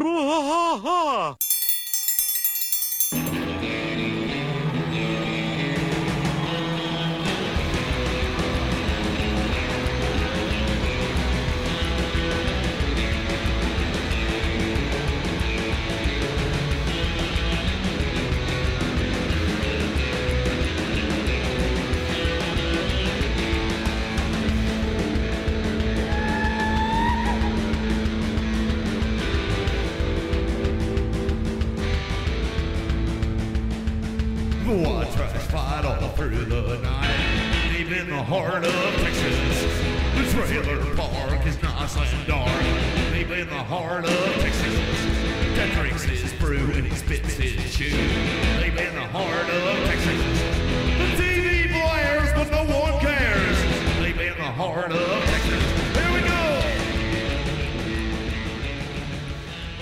Ha ha ha! All through the night, deep in the heart of Texas. The trailer park is nice and dark, deep in the heart of Texas. That drinks his brew and he spits his deep in the heart of Texas. The TV blares, but no one cares, deep in the heart of Texas.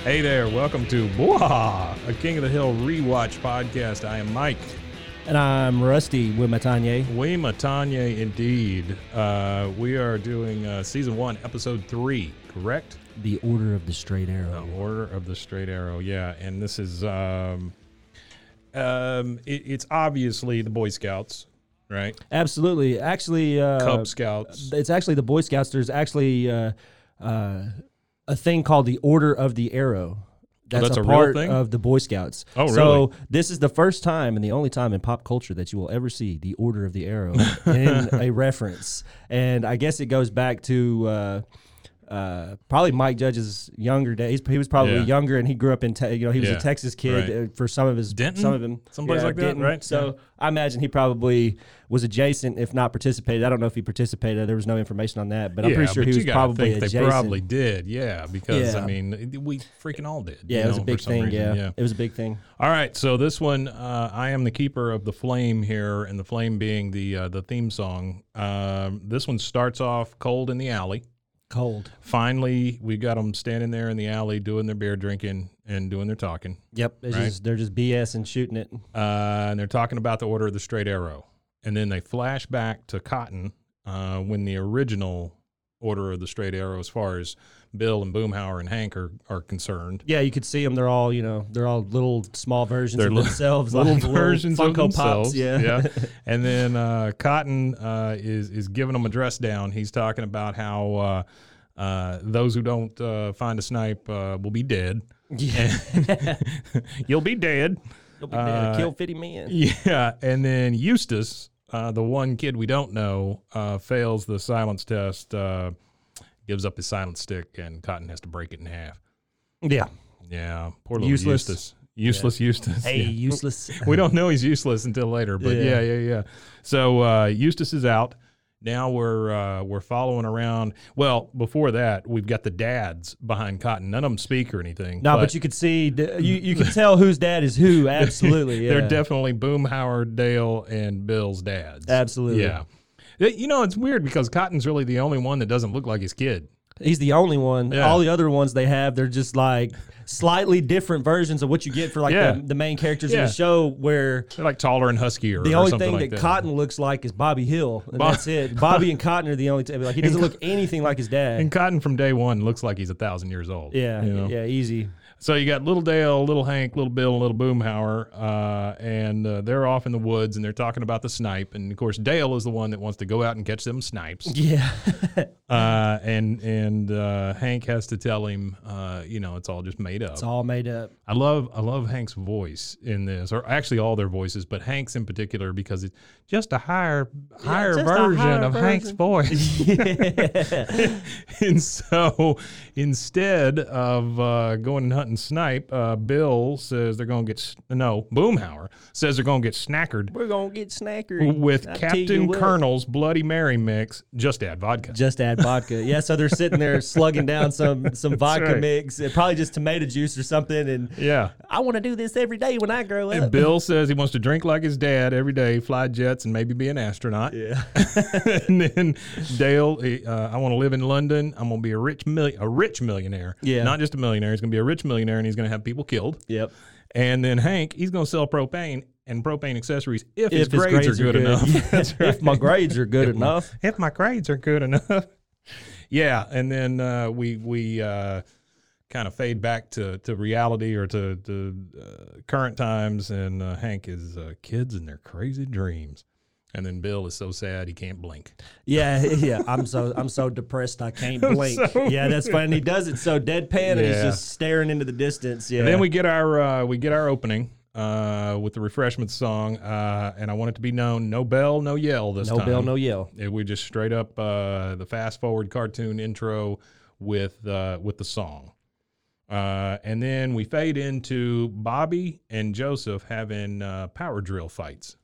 Hey there, welcome to Blah, a King of the Hill rewatch podcast. I am Mike. And I'm Rusty with Matanye. We Matanye indeed. Uh, we are doing uh, season one, episode three, correct? The Order of the Straight Arrow. The Order of the Straight Arrow, yeah. And this is, um, um, it, it's obviously the Boy Scouts, right? Absolutely. Actually, uh, Cub Scouts. It's actually the Boy Scouts. There's actually uh, uh, a thing called the Order of the Arrow. That's, that's a, a real part thing? of the Boy Scouts. Oh, really? So this is the first time and the only time in pop culture that you will ever see the Order of the Arrow in a reference. And I guess it goes back to uh, uh, probably Mike Judge's younger days. He was probably Yeah. younger, and he grew up in te- you know he was Yeah, a Texas kid right. uh, for some of his Denton? some of him Someplace like that, right? So Yeah. I imagine he probably was adjacent, if not participated. I don't know if he participated. There was no information on that, but I'm pretty sure he was probably think adjacent. they probably did, yeah, because, I mean, we freaking all did. yeah, it was know, a big thing. reason, yeah. it was a big thing. All right, so this one, uh, I am the keeper of the flame here, and the flame being the uh, the theme song. Um, this one starts off cold in the alley. Cold. Finally, we got them standing there in the alley doing their beer drinking and doing their talking, Yep, it's Right. just, they're just BS and shooting it. uh, and they're talking about the Order of the Straight Arrow, and then they flash back to Cotton uh, when the original Order of the Straight Arrow, as far as Bill and Boomhauer and Hank are, are concerned. Yeah, you could see them. They're all you know. They're all little small versions They're of li- themselves, little like versions Funko of themselves. Pops. Yeah, yeah. And then uh, Cotton uh, is is giving them a dress down. He's talking about how uh, uh, those who don't uh, find a snipe uh, will be dead. yeah. You'll be dead. You'll be dead. Kill fifty men. Yeah. And then Eustace, uh, the one kid we don't know, uh, fails the silence test. Uh, gives up his silence stick, and Cotton has to break it in half. Yeah. Yeah, poor little Useless. Eustace. Useless Eustace. Hey, Yeah. useless. we don't know he's useless until later, but yeah, Yeah. yeah, yeah. So uh, Eustace is out. Now we're uh, we're following around. Well, before that, we've got the dads behind Cotton. None of them speak or anything. No, but, you could see you you can tell whose dad is who. Absolutely, yeah. they're definitely Boomhauer, Dale, and Bill's dads. Absolutely. Yeah. You know, it's weird because Cotton's really the only one that doesn't look like his kid. He's the only one. Yeah. All the other ones they have, they're just like slightly different versions of what you get for like Yeah. the, the main characters in the show. Where They're like taller and huskier. the or only something thing like that, Cotton looks like is Bobby Hill, and Bo- that's it. Bobby and Cotton are the only. T- like he doesn't look anything like his dad. And Cotton from day one looks like he's a thousand years old. yeah, you know? yeah, easy. So you got little Dale, little Hank, little Bill, little Boomhauer, uh, and uh, they're off in the woods and they're talking about the snipe. And of course, Dale is the one that wants to go out and catch them snipes. Yeah, Uh, and and uh, Hank has to tell him, uh, you know, it's all just made up. it's all made up. I love I love Hank's voice in this, or actually all their voices, but Hank's in particular because it's just a higher higher version higher of Hank's version. voice. and so instead of uh, going and hunting hunting snipe. Uh, Bill says they're going to get no. Boomhauer says they're going to get snackered We're gonna get snackered with I tell you Captain. Colonel's Bloody Mary mix. Just add vodka. Just add vodka. Yeah, so they're sitting there slugging down some some vodka right. mix, and probably just tomato juice or something. And yeah. I want to do this every day when I grow And up. Bill says he wants to drink like his dad every day, fly jets, and maybe be an astronaut. Yeah. and then Dale, he, uh, I want to live in London. I'm going to be a rich, mil- a rich millionaire. Yeah. not just a millionaire. He's going to be a rich millionaire, and he's going to have people killed. Yep. And then Hank, he's going to sell propane and propane accessories if, his, If his grades, are good, enough. Yeah. That's right. If my grades are good enough. if my grades are good enough. yeah, and then uh, we we uh, kind of fade back to, to reality or to, to uh, current times, and uh, Hank is uh, kids and their crazy dreams, and then Bill is so sad he can't blink. Yeah, yeah. I'm so I'm so depressed I can't blink. so- yeah, that's funny. He does it so deadpan, and he's just staring into the distance. Yeah. And then we get our uh, we get our opening uh, with the refreshment song, uh, and I want it to be known: no bell, no yell this no time. No bell, no yell. It, we just straight up uh, the fast forward cartoon intro with uh, with the song, uh, and then we fade into Bobby and Joseph having uh, power drill fights.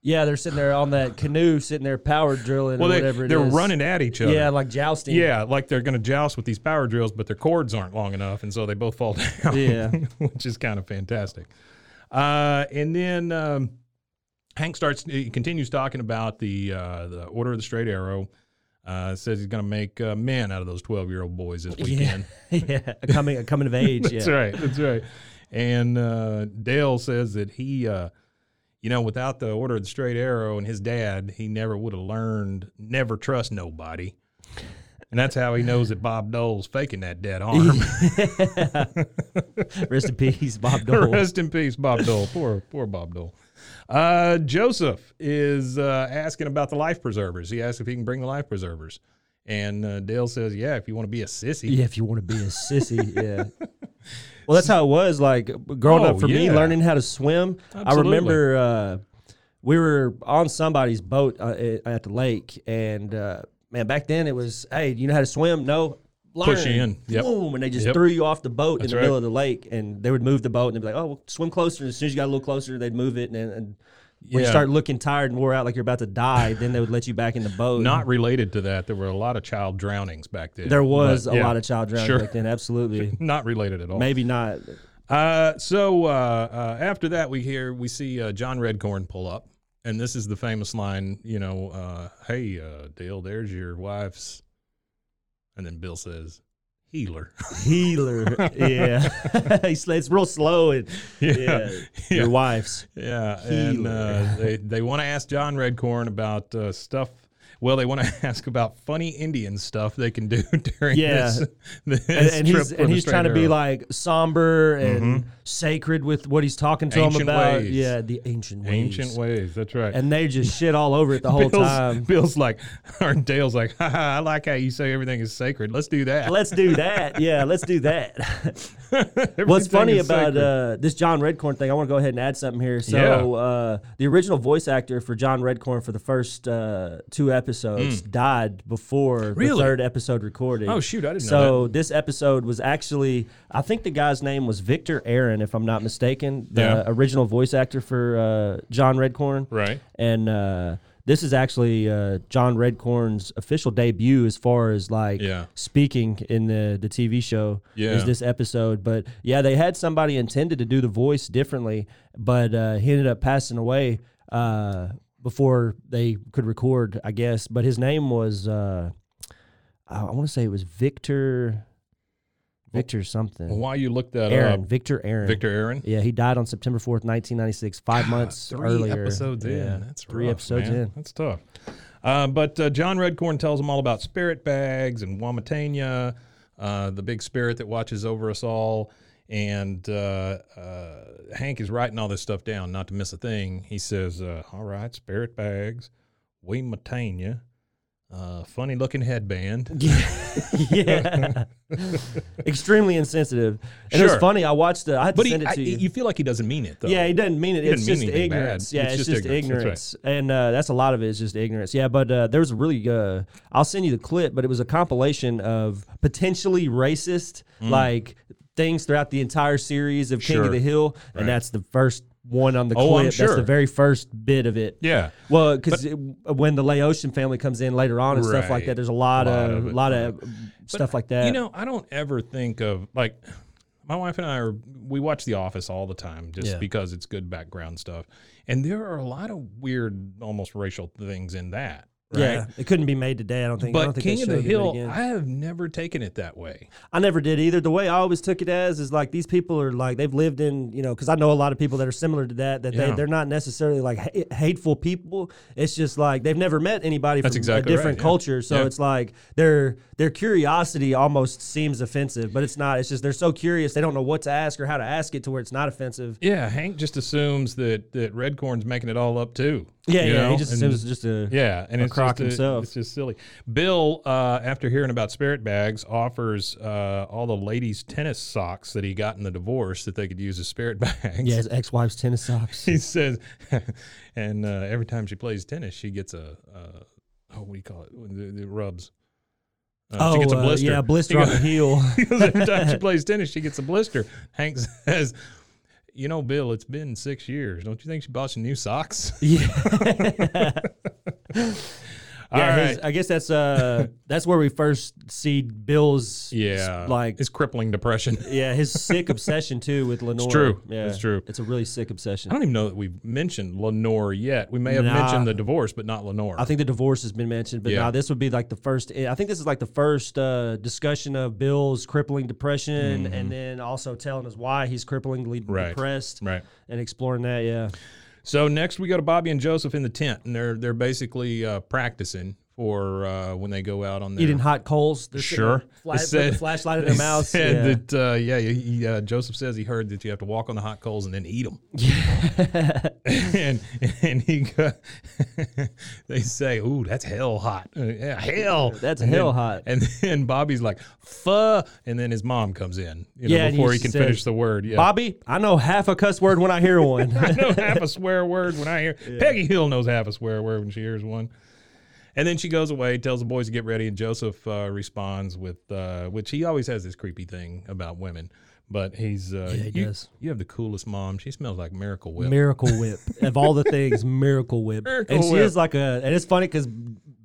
Yeah, they're sitting there on that canoe, sitting there power drilling Well, or they, whatever it they're is. running at each other. Yeah, like jousting. Yeah, like they're going to joust with these power drills, but their cords aren't long enough, and so they both fall down. Yeah. which is kind of fantastic. Uh, and then um, Hank starts. He continues talking about the uh, the Order of the Straight Arrow. Uh, says he's going to make uh, men out of those twelve year old boys this Yeah, weekend. yeah, coming a coming of age. That's yeah, right. That's right. And uh, Dale says that he, uh, you know, without the Order of the Straight Arrow and his dad, he never would have learned never trust nobody. And that's how he knows that Bob Dole's faking that dead arm. Rest in peace, Bob Dole. Rest in peace, Bob Dole. Poor, poor Bob Dole. Uh, Joseph is uh, asking about the life preservers. He asks if he can bring the life preservers, and uh, Dale says, "Yeah, if you want to be a sissy." Yeah, if you want to be a sissy, yeah. Well, that's how it was. Like growing Oh, up for me, learning how to swim. I remember uh, we were on somebody's boat uh, at- at the lake, and uh, man, back then it was, hey, you know how to swim? No. Learn. Push you in. Yep. Boom, and they just Yep. threw you off the boat That's in the right. middle of the lake, and they would move the boat, and they'd be like, "Oh, well, swim closer." And as soon as you got a little closer, they'd move it, and, and when you start looking tired and wore out, like you're about to die, then they would let you back in the boat. Not related to that. There were a lot of child drownings back then. there was But, a yeah, lot of child drownings Sure. back then. Absolutely, Not related at all. maybe not. Uh, so uh, uh, after that, we hear we see uh, John Redcorn pull up, and this is the famous line. You know, uh, hey uh, Dale, there's your wife's, and then Bill says, "Healer." healer. yeah, it's real slow and yeah, Yeah. your wife's. Yeah, and uh, they they want to ask John Redcorn about uh, stuff. Well, they want to ask about funny Indian stuff they can do during Yeah. this, this And, and trip he's and he's trying to be like somber and sacred with what he's talking to Ancient him about. ways. Yeah, the ancient ways. ancient ways. That's right. And they just shit all over it the whole Bill's, time. Bill's like, or Dale's like, Haha, I like how you say everything is sacred. Let's do that. Let's do that. Yeah, let's do that. What's funny about uh, this John Redcorn thing, I want to go ahead and add something here. So, Yeah. uh, the original voice actor for John Redcorn for the first uh, two episodes died before the Hmm. Third episode recorded. Oh, shoot, I didn't know So, this episode was actually, I think the guy's name was Victor Aaron, if I'm not mistaken, the Yeah. original voice actor for uh, John Redcorn. right. And uh, this is actually uh, John Redcorn's official debut as far as like Yeah. speaking in the the TV show. Yeah. Is this episode? But yeah, they had somebody intended to do the voice differently, but uh, he ended up passing away uh, before they could record, I guess. But his name was uh, I want to say it was Victor. Victor something. Well, while you look that Aaron. up, Victor Aaron. Victor Aaron. Yeah, he died on September fourth, nineteen ninety six. Five months Three earlier. episodes in. Yeah, That's three rough, episodes man. in. That's tough. Uh, but uh, John Redcorn tells them all about spirit bags and Wematanye, uh, the big spirit that watches over us all. And uh, uh, Hank is writing all this stuff down, not to miss a thing. He says, uh, "All right, spirit bags, Wematanye, uh, funny looking headband." yeah. Extremely insensitive. And it was funny. I watched. I had to But he, send it I, you. you feel like he doesn't mean it, though. yeah, he doesn't mean it. He It's just bad. ignorance. Yeah, It's it's, just just ignorance. ignorance. That's And uh, that's a lot of it is just ignorance. Yeah, but uh, there was a really. Uh, I'll send you the clip, but it was a compilation of potentially racist, Mm. like things throughout the entire series of King Sure. of the Hill, Right. and that's the first one on the Oh, clip. That's the very first bit of it. Yeah. Well, because when the Laotian family comes in later on and stuff like that, there's a lot, Lot of of lot of stuff like that. You know, I don't ever think of like my wife and I are we watch The Office all the time just Yeah. because it's good background stuff. And there are a lot of weird, almost racial things in that. Right? yeah, it couldn't be made today. I don't think. I don't But think King of the Hill. I have never taken it that way. I never did either. The way I always took it as is like these people are like they've lived in you know because I know a lot of people that are similar to that that they Yeah. they're not necessarily like ha- hateful people. It's just like they've never met anybody That's from exactly a right, different yeah. culture, so Yeah. it's like their their curiosity almost seems offensive, but it's not. It's just they're so curious they don't know what to ask or how to ask it to where it's not offensive. Yeah, Hank just assumes that that Redcorn's making it all up too. Yeah, yeah. know? He just And- assumes it's just a Yeah, and a it's crock just a- it's just silly. Bill, uh, after hearing about spirit bags, offers uh, all the ladies' tennis socks that he got in the divorce that they could use as spirit bags. yeah his ex wife's tennis socks. he says, and uh, every time she plays tennis, she gets a, uh, oh, what do you call it? The, the rubs. Uh, oh, she gets a uh, blister. yeah, blister on the heel. every time she plays tennis, she gets a blister. Hank says, "You know, Bill, it's been six years. Don't you think she bought some new socks?" yeah. Yeah, right. his- I guess that's uh that's where we first see Bill's yeah, like his crippling depression. yeah his sick obsession too with Lenore. It's true. Yeah, It's true. It's a really sick obsession. I don't even know that we've mentioned Lenore yet. We may have Nah. mentioned the divorce, but not Lenore. I think the divorce has been mentioned, but Yeah. now this would be like the first. I think this is like the first uh, discussion of Bill's crippling depression, and then also telling us why he's cripplingly Mm-hmm. Right. depressed, right. and exploring that. Yeah, So next we go to Bobby and Joseph in the tent, and they're they're basically uh, practicing for uh, when they go out on their eating hot coals. They're Sure. there, Fly, They put said- the flashlight in their mouth. said yeah. that uh, yeah, he, uh, Joseph says he heard that you have to walk on the hot coals and then eat them. and and he go, they say, "Ooh, that's hell hot." Uh, yeah, hell. That's And hell then- hot. And then Bobby's like, "Fuh," and then his mom comes in, you know, Yeah, before he he can finish the word. Yeah. Bobby, I know half a cuss word when I hear one. I know half a swear word when I hear Peggy Hill knows half a swear word when she hears one. And then she goes away, tells the boys to get ready, and Joseph uh, responds with, uh, which he always has this creepy thing about women, but he's, uh, Yeah, he you, does. you have the coolest mom. She smells like Miracle Whip. Miracle Whip. of all the things, Miracle Whip. Miracle and she Whip. is like a, and it's funny because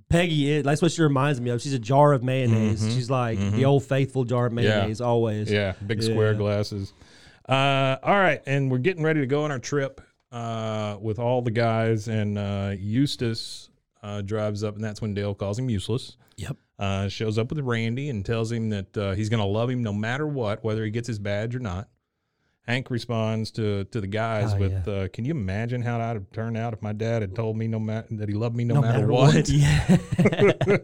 Peggy, is, that's what she reminds me of. She's a jar of mayonnaise. She's like the old faithful jar of mayonnaise always. Mm-hmm. yeah, big square Yeah. glasses. Uh, all right, and we're getting ready to go on our trip uh, with all the guys, and uh, Eustace uh, drives up, and that's when Dale calls him useless. Yep. uh, shows up with Randy and tells him that uh, he's going to love him no matter what, whether he gets his badge or not. Hank responds to to the guys Oh, with, uh, "Can you imagine how that would turn out if my dad had told me no matter that he loved me no, No matter, matter what?" what. Yeah.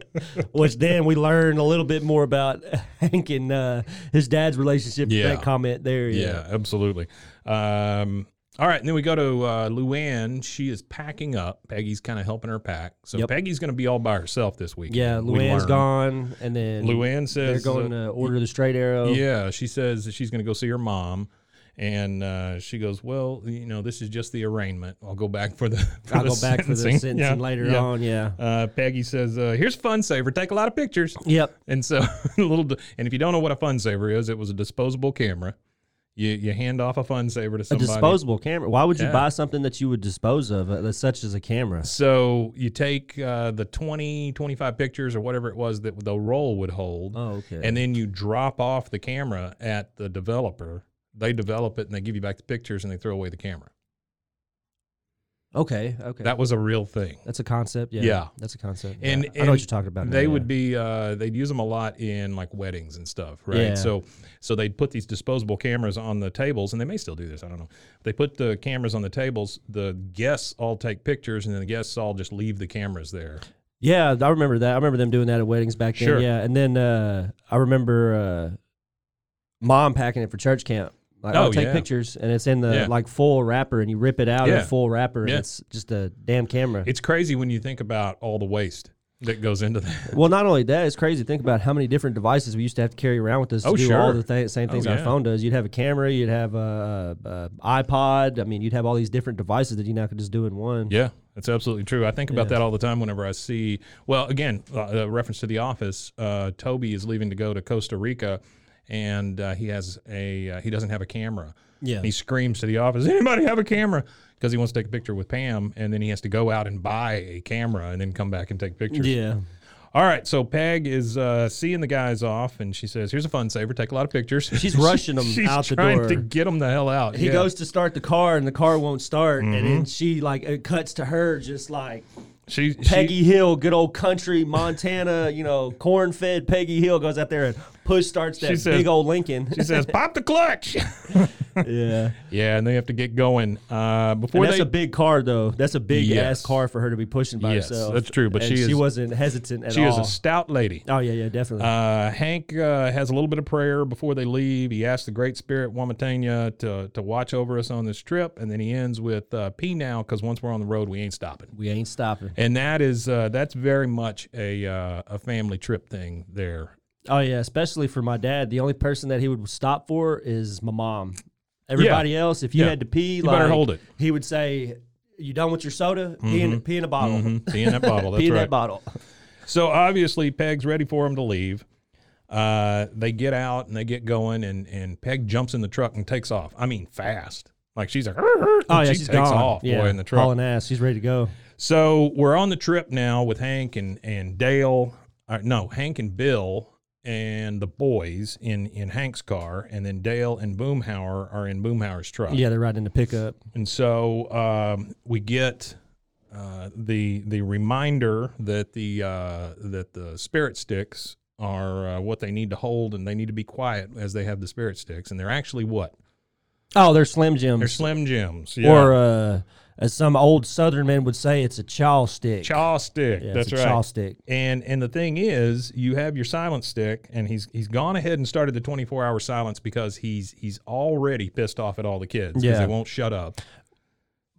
Which then we learn a little bit more about Hank and uh, his dad's relationship. Yeah. That comment there. Yeah, Yeah. absolutely. Um, all right, and then we go to uh, Luann. She is packing up. Peggy's kind of helping her pack. So Yep. Peggy's going to be all by herself this week. Yeah. we Luann's learn. gone, and then Luann says they're going uh, to order the straight arrow. Yeah, she says that she's going to go see her mom, and uh, she goes, "Well, you know, this is just the arraignment. I'll go back for the. For I'll the go back for the sentencing." sentencing Yeah, later yeah. on. Yeah. Uh, Peggy says, uh, "Here's a fun saver. Take a lot of pictures." Yep. And so, a little. And if you don't know what a fun saver is, it was a disposable camera. You you hand off a fun saver to A disposable camera. Why would you Yeah. buy something that you would dispose of, uh, such as a camera? So you take uh, the 20, 25 pictures or whatever it was that the roll would hold, Oh, okay. and then you drop off the camera at the developer. They develop it and they give you back the pictures and they throw away the camera. Okay. Okay. That was a real thing. that's a concept. Yeah. Yeah. That's a concept. And, yeah. I know what you're talking about. now, They yeah. would be uh, they'd use them a lot in like weddings and stuff, right? Yeah. So so they'd put these disposable cameras on the tables, and they may still do this. I don't know. They put the cameras on the tables. The guests all take pictures, and then the guests all just leave the cameras there. Yeah, I remember that. I remember them doing that at weddings back then. Sure. Yeah, and then uh, I remember uh, mom packing it for church camp. Like, Oh, I'll take yeah. pictures, and it's in the Yeah. like full wrapper, and you rip it out of Yeah. the full wrapper, and it's just a damn camera. It's crazy when you think about all the waste that goes into that. well, not only that, it's crazy to think about how many different devices we used to have to carry around with us to Oh, do sure. all the th- same things Oh, our phone does. You'd have a camera, you'd have a, a, iPod. I mean, you'd have all these different devices that you now could just do in one. Yeah, that's absolutely true. I think about that all the time whenever I see. Well, again, uh, a reference to The Office. Uh, Toby is leaving to go to Costa Rica, and uh, he has a uh, he doesn't have a camera. Yeah. He screams to the office, "Anybody have a camera?" Because he wants to take a picture with Pam, and then he has to go out and buy a camera and then come back and take pictures. Yeah. All right, so Peg is uh, seeing the guys off, and she says, "Here's a fun saver. Take a lot of pictures." She's rushing 'em She's out the door, trying to get them the hell out. He Yeah. goes to start the car and the car won't start, and Mm-hmm. then she like it cuts to her just like She, she Peggy Hill, good old country Montana, you know, corn fed Peggy Hill goes out there and push starts that says- big old Lincoln. she says, "Pop the clutch." yeah, yeah, and they have to get going uh, before and that's they. a big car though. That's a big Yes. ass car for her to be pushing by Yes, herself. that's true, but And she she wasn't hesitant at she all. is a stout lady. oh yeah, yeah, definitely. Uh, Hank uh, has a little bit of prayer before they leave. He asks the Great Spirit Wematanye to to watch over us on this trip, and then he ends with uh, "P now," because once we're on the road, we ain't stopping. we ain't stopping. And that is uh, that's very much a uh, a family trip thing there. Oh yeah, especially for my dad. The only person that he would stop for is my mom. Everybody else, if you Yeah. had to pee, You like, better hold it. He would say, "You done with your soda? Pee in pee in a bottle. Mhm. Pee in that bottle. That's pee in right. that bottle." So obviously, Peg's ready for him to leave. Uh, they get out and they get going, and and Peg jumps in the truck and takes off. I mean, fast. Like she's like, Oh yeah, she she's takes gone. off, yeah, boy, in the truck. hauling ass. She's ready to go. So we're on the trip now with Hank and and Dale. Uh, no, Hank and Bill and the boys in in Hank's car, and then Dale and Boomhauer are in Boomhauer's truck. Yeah, they're riding the pickup. And so um, we get uh, the the reminder that the uh, that the spirit sticks are uh, what they need to hold, and they need to be quiet as they have the spirit sticks, and they're actually what Oh, they're Slim Jims. they're Slim Jims, yeah. Or uh, as some old Southern men would say, it's a chaw stick. chaw stick. Yeah, That's right. chaw stick. And and the thing is, you have your silence stick, and he's he's gone ahead and started the 24 hour silence because he's he's already pissed off at all the kids because Yeah. they won't shut up.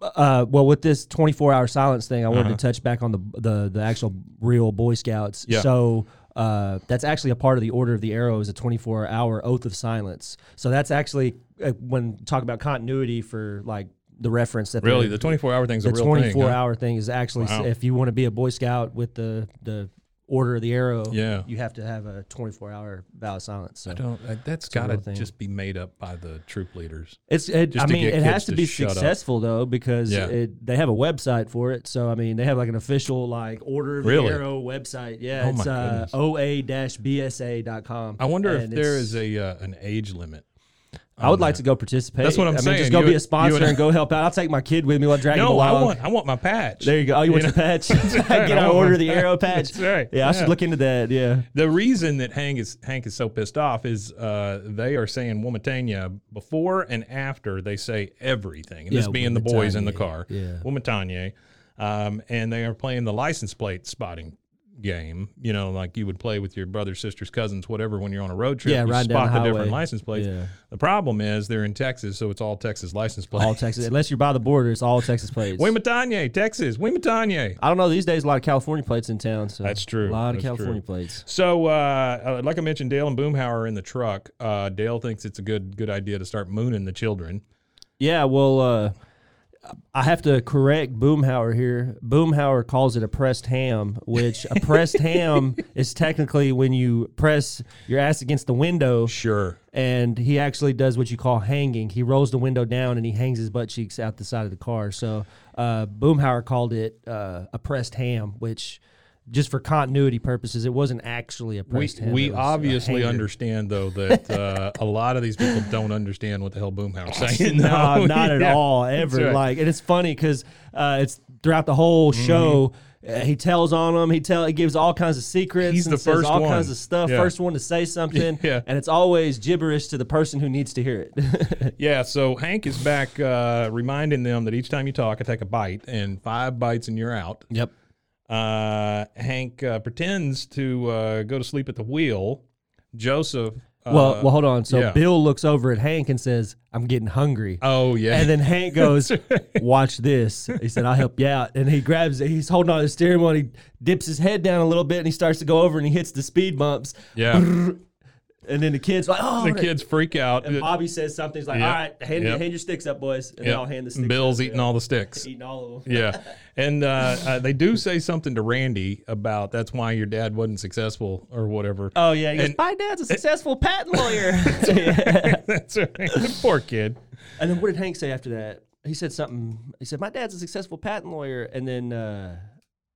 Uh, well, with this 24 hour silence thing, I wanted Uh-huh. to touch back on the the the actual real Boy Scouts. Yeah. So uh, that's actually a part of the Order of the Arrow is a 24 hour oath of silence. So that's actually uh, when talk about continuity for like the reference that Really, the, the 24 hour thing's the a real 24 thing. huh? hour thing is actually Wow. if you want to be a Boy Scout with the the Order of the Arrow, Yeah. you have to have a 24 hour vow of silence. So I don't. uh, That's got to just be made up by the troop leaders. It's. It, I mean, it has to to be shut up. successful though because Yeah. it, they have a website for it. So I mean, they have like an official like Order of Really? the Arrow website. Yeah, Oh, it's uh, oa-bsa.com. I wonder if there it's- a uh, an age limit. I would on like to go participate. That's what I'm I mean, saying. Just go You be a sponsor and- go help out. I'll take my kid with me while dragging No, I along. want I want my patch. There you go. Oh, you want You your patch? right. Get I our want Order my the Arrow patch. That's right. Yeah, I should look into that. Yeah. The reason that Hank is Hank is so pissed off is uh, they are saying Wematanye before and after they say everything, and this Yeah, being the boys in the car, yeah. Wematanye, um, and they are playing the license plate spotting game. You know, like you would play with your brothers, sisters, cousins, whatever, when you're on a road trip. Yeah, spot the the, different license plates. Yeah. The problem is they're in Texas, so it's all Texas license plates. All Texas, unless you're by the border, it's all Texas plates. Wematanye, Texas, Wematanye. I don't know. These days, a lot of California plates in town. So That's true. A lot of California true. plates. So, uh, uh, like I mentioned, Dale and Boomhauer are in the truck. Uh, Dale thinks it's a good good idea to start mooning the children. Yeah, well, uh, I have to correct Boomhauer here. Boomhauer calls it a pressed ham, which a pressed ham is technically when you press your ass against the window, Sure. and he actually does what you call hanging. He rolls the window down and he hangs his butt cheeks out the side of the car. So uh, Boomhauer called it uh, a pressed ham, which. Just for continuity purposes, it wasn't actually a We, pressed we was obviously understand though that uh, a lot of these people don't understand what the hell Boomhauer's saying. no, No, not at Yeah. all, ever. right. Like, and it's funny because uh, it's throughout the whole show. Uh, he tells on them. He tell. He gives all kinds of secrets. He's and the first all one. kinds of stuff. Yeah. First one to say something. Yeah. and it's always gibberish to the person who needs to hear it. Yeah, so Hank is back uh, reminding them that each time you talk, I take a bite, and five bites and you're out. yep. Uh, Hank uh, pretends to uh, go to sleep at the wheel. Joseph. Uh, Well, well, hold on. So yeah. Bill looks over at Hank and says, "I'm getting hungry." Oh yeah. And then Hank goes, "Watch this." He said, "I'll help you out." And he grabs, he's holding on to the steering wheel. And he dips his head down a little bit, and he starts to go over, and he hits the speed bumps. yeah. And then the kids like, oh, the kids freak out. And Bobby says something. He's like, Yep. all right, hand, Yep. hand your sticks up, boys. And Yep. they all hand the sticks Bill's up, eating yeah. all the sticks. Eating all of them. Yeah, and uh, uh, they do say something to Randy about that's why your dad wasn't successful or whatever. Oh, yeah. He goes, my dad's a successful patent lawyer. that's right. Poor kid. And then what did Hank say after that? He said something. He said, my dad's a successful patent lawyer. And then uh,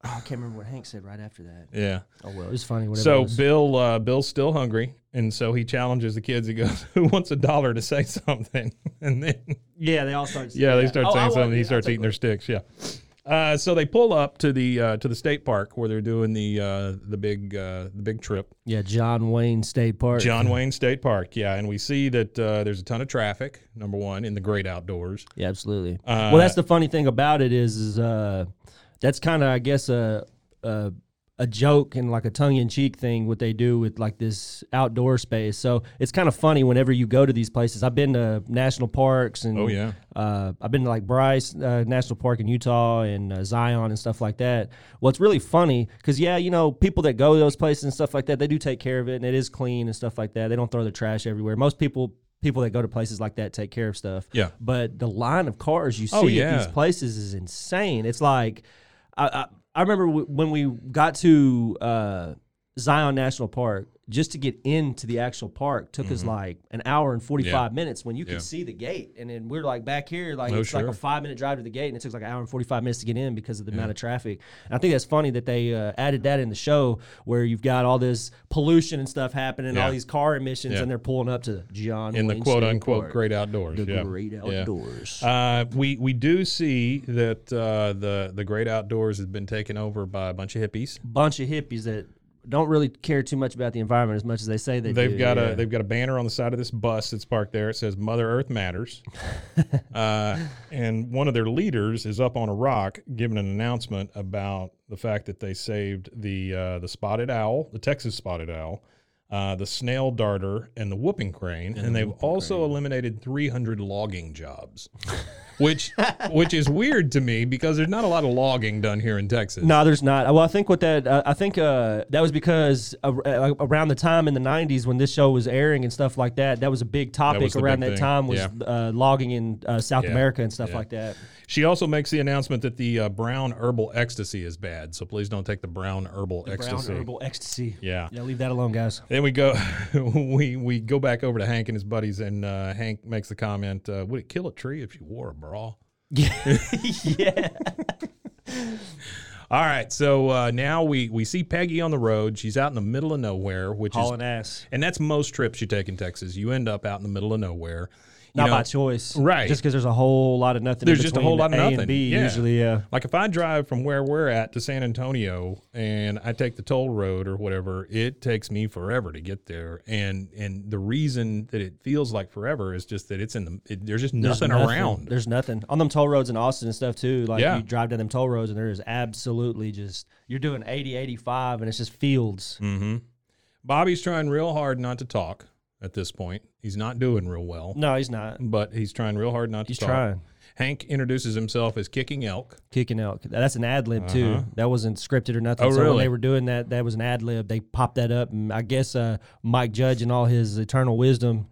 oh, I can't remember what Hank said right after that. Yeah. Oh, well, it was funny. Whatever it So was. Bill, uh, Bill's still hungry, and so he challenges the kids. He goes, "Who wants a dollar to say something?" And then yeah, they all start. yeah, they start Oh, I saying want something. He starts take eating their sticks. Yeah. Uh, so they pull up to the uh, to the state park where they're doing the uh, the big uh, the big trip. Yeah, John Wayne State Park. John Wayne State Park. Yeah, and we see that uh, there's a ton of traffic. Number one in the great outdoors. Yeah, absolutely. Uh, well, that's the funny thing about it is, is uh, that's kind of, I guess, a, a a joke and like a tongue in cheek thing what they do with like this outdoor space. So it's kind of funny whenever you go to these places. I've been to national parks and Oh, yeah. uh, I've been to like Bryce uh, National Park in Utah and uh, Zion and stuff like that. Well, it's really funny because yeah, you know, people that go to those places and stuff like that, they do take care of it and it is clean and stuff like that. They don't throw the trash everywhere. Most people. People that go to places like that take care of stuff. Yeah. But the line of cars you see Oh, at these places is insane. It's like I I, remember w- when we got to uh, Zion National Park just to get into the actual park took us like an hour and 45 Mm-hmm. Yeah. minutes when you can Yeah. see the gate and then we're like back here like Oh, it's like a five minute drive to the gate and it took like an hour and 45 minutes to get in because of the amount of traffic and i think that's funny that they uh, added that in the show where you've got all this pollution and stuff happening Yeah. all these car emissions Yeah. and they're pulling up to john In the quote State unquote Park. great outdoors. the yeah. great Yeah. outdoors Uh, we we do see that uh, the the great outdoors has been taken over by a bunch of hippies. bunch of hippies that don't really care too much about the environment as much as they say they They've do. got yeah. a they've got a banner on the side of this bus that's parked there. It says "Mother Earth Matters," uh, and one of their leaders is up on a rock giving an announcement about the fact that they saved the uh, the spotted owl, the Texas spotted owl, uh, the snail darter, and the whooping crane, and, they've also eliminated 300 logging jobs, which which is weird to me because there's not a lot of logging done here in Texas. No, there's not. Well, I think what that uh, I think uh, that was because uh, around the time in the '90s when this show was airing and stuff like that, that was a big topic the around big that thing. time was Yeah. uh, logging in uh, South Yeah. America and stuff Yeah. like that. She also makes the announcement that the uh, brown herbal ecstasy is bad, so please don't take the brown herbal ecstasy. Brown herbal ecstasy. Yeah. yeah, leave that alone, guys. Then we go, we we go back over to Hank and his buddies, and uh, Hank makes the comment: uh, "Would it kill a tree if you wore a bra?" yeah, All right, so uh, now we we see Peggy on the road. She's out in the middle of nowhere, which hauling is, ass. and that's most trips you take in Texas. You end up out in the middle of nowhere. Not know, by choice, right. Just because there's a whole lot of nothing. There's just a whole lot of A nothing. And B Yeah. usually, yeah. Like if I drive from where we're at to San Antonio and I take the toll road or whatever, it takes me forever to get there. And and the reason that it feels like forever is just that it's in the it, there's just There's nothing, around. There's nothing on them toll roads in Austin and stuff too. Like Yeah. you drive down them toll roads and there is absolutely just you're doing 80, 85 and it's just fields. Mm-hmm. Bobby's trying real hard not to talk at this point. He's not doing real well, No, he's not. but he's trying real hard not He's to talk. trying. Hank introduces himself as Kicking Elk. Kicking elk. That's an ad lib too. Uh-huh. That wasn't scripted or nothing. Oh, so when really? they were doing that, that was an ad lib. They popped that up, and I guess uh, Mike Judge and all his eternal wisdom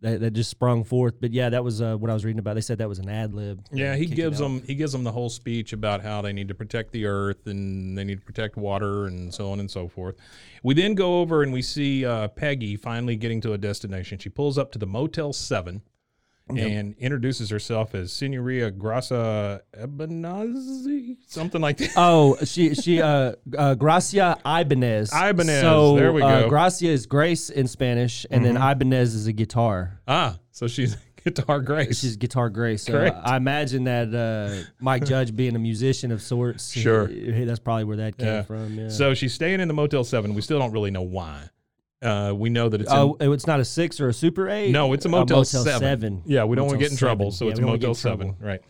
that, that just sprung forth. But yeah, that was uh, what I was reading about. They said that was an ad lib. Yeah, he gives them he gives them the whole speech about how they need to protect the earth and they need to protect water and so on and so forth. We then go over and we see uh, Peggy finally getting to a destination. She pulls up to the Motel Seven and introduces herself as Signoria Grasa Ebenazi, something like that. Oh, she she uh, uh Gracia Ibanez. Ibanez, So there we Uh, go. Mm-hmm. Gracia is grace in Spanish, and then Ibanez is a guitar. ah, so she's guitar grace. She's guitar grace. So Correct. I imagine that uh, Mike Judge being a musician of sorts. Sure. that's probably where that came Yeah. from. Yeah. So she's staying in the Motel Seven. We still don't really know why. Uh, we know that it's in- Oh, it's not a six or a super eight. No, it's a Motel, Motel 7. seven. Yeah, we don't want to get in trouble, so Yeah, it's a don't wanna get Motel 7. Right.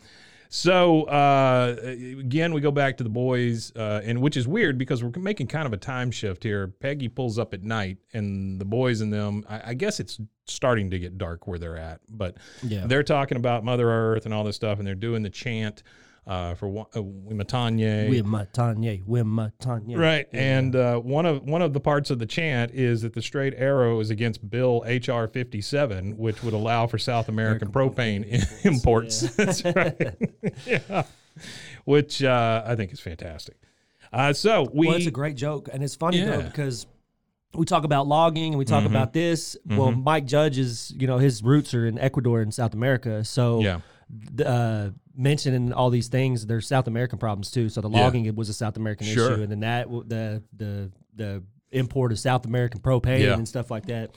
So, uh, again, we go back to the boys, uh, and which is weird because we're making kind of a time shift here. Peggy pulls up at night, and the boys and them, I, I guess it's starting to get dark where they're at, but Yeah. they're talking about Mother Earth and all this stuff, and they're doing the chant. Uh, for uh, Wematanye. Wematanye, Wematanye. Right, and uh, one of one of the parts of the chant is that the straight arrow is against Bill HR fifty seven, which would allow for South American propane imports. That's right. yeah, which uh, I think is fantastic. Uh, so we Well, it's a great joke, and it's funny though because we talk about logging and we talk Mhm. about this. Well, Mike Judge is, you know, his roots are in Ecuador and South America, so yeah uh, mentioning all these things, there's South American problems too. So the Yeah. logging was a South American Sure. issue, and then that the the the import of South American propane Yeah. and stuff like that.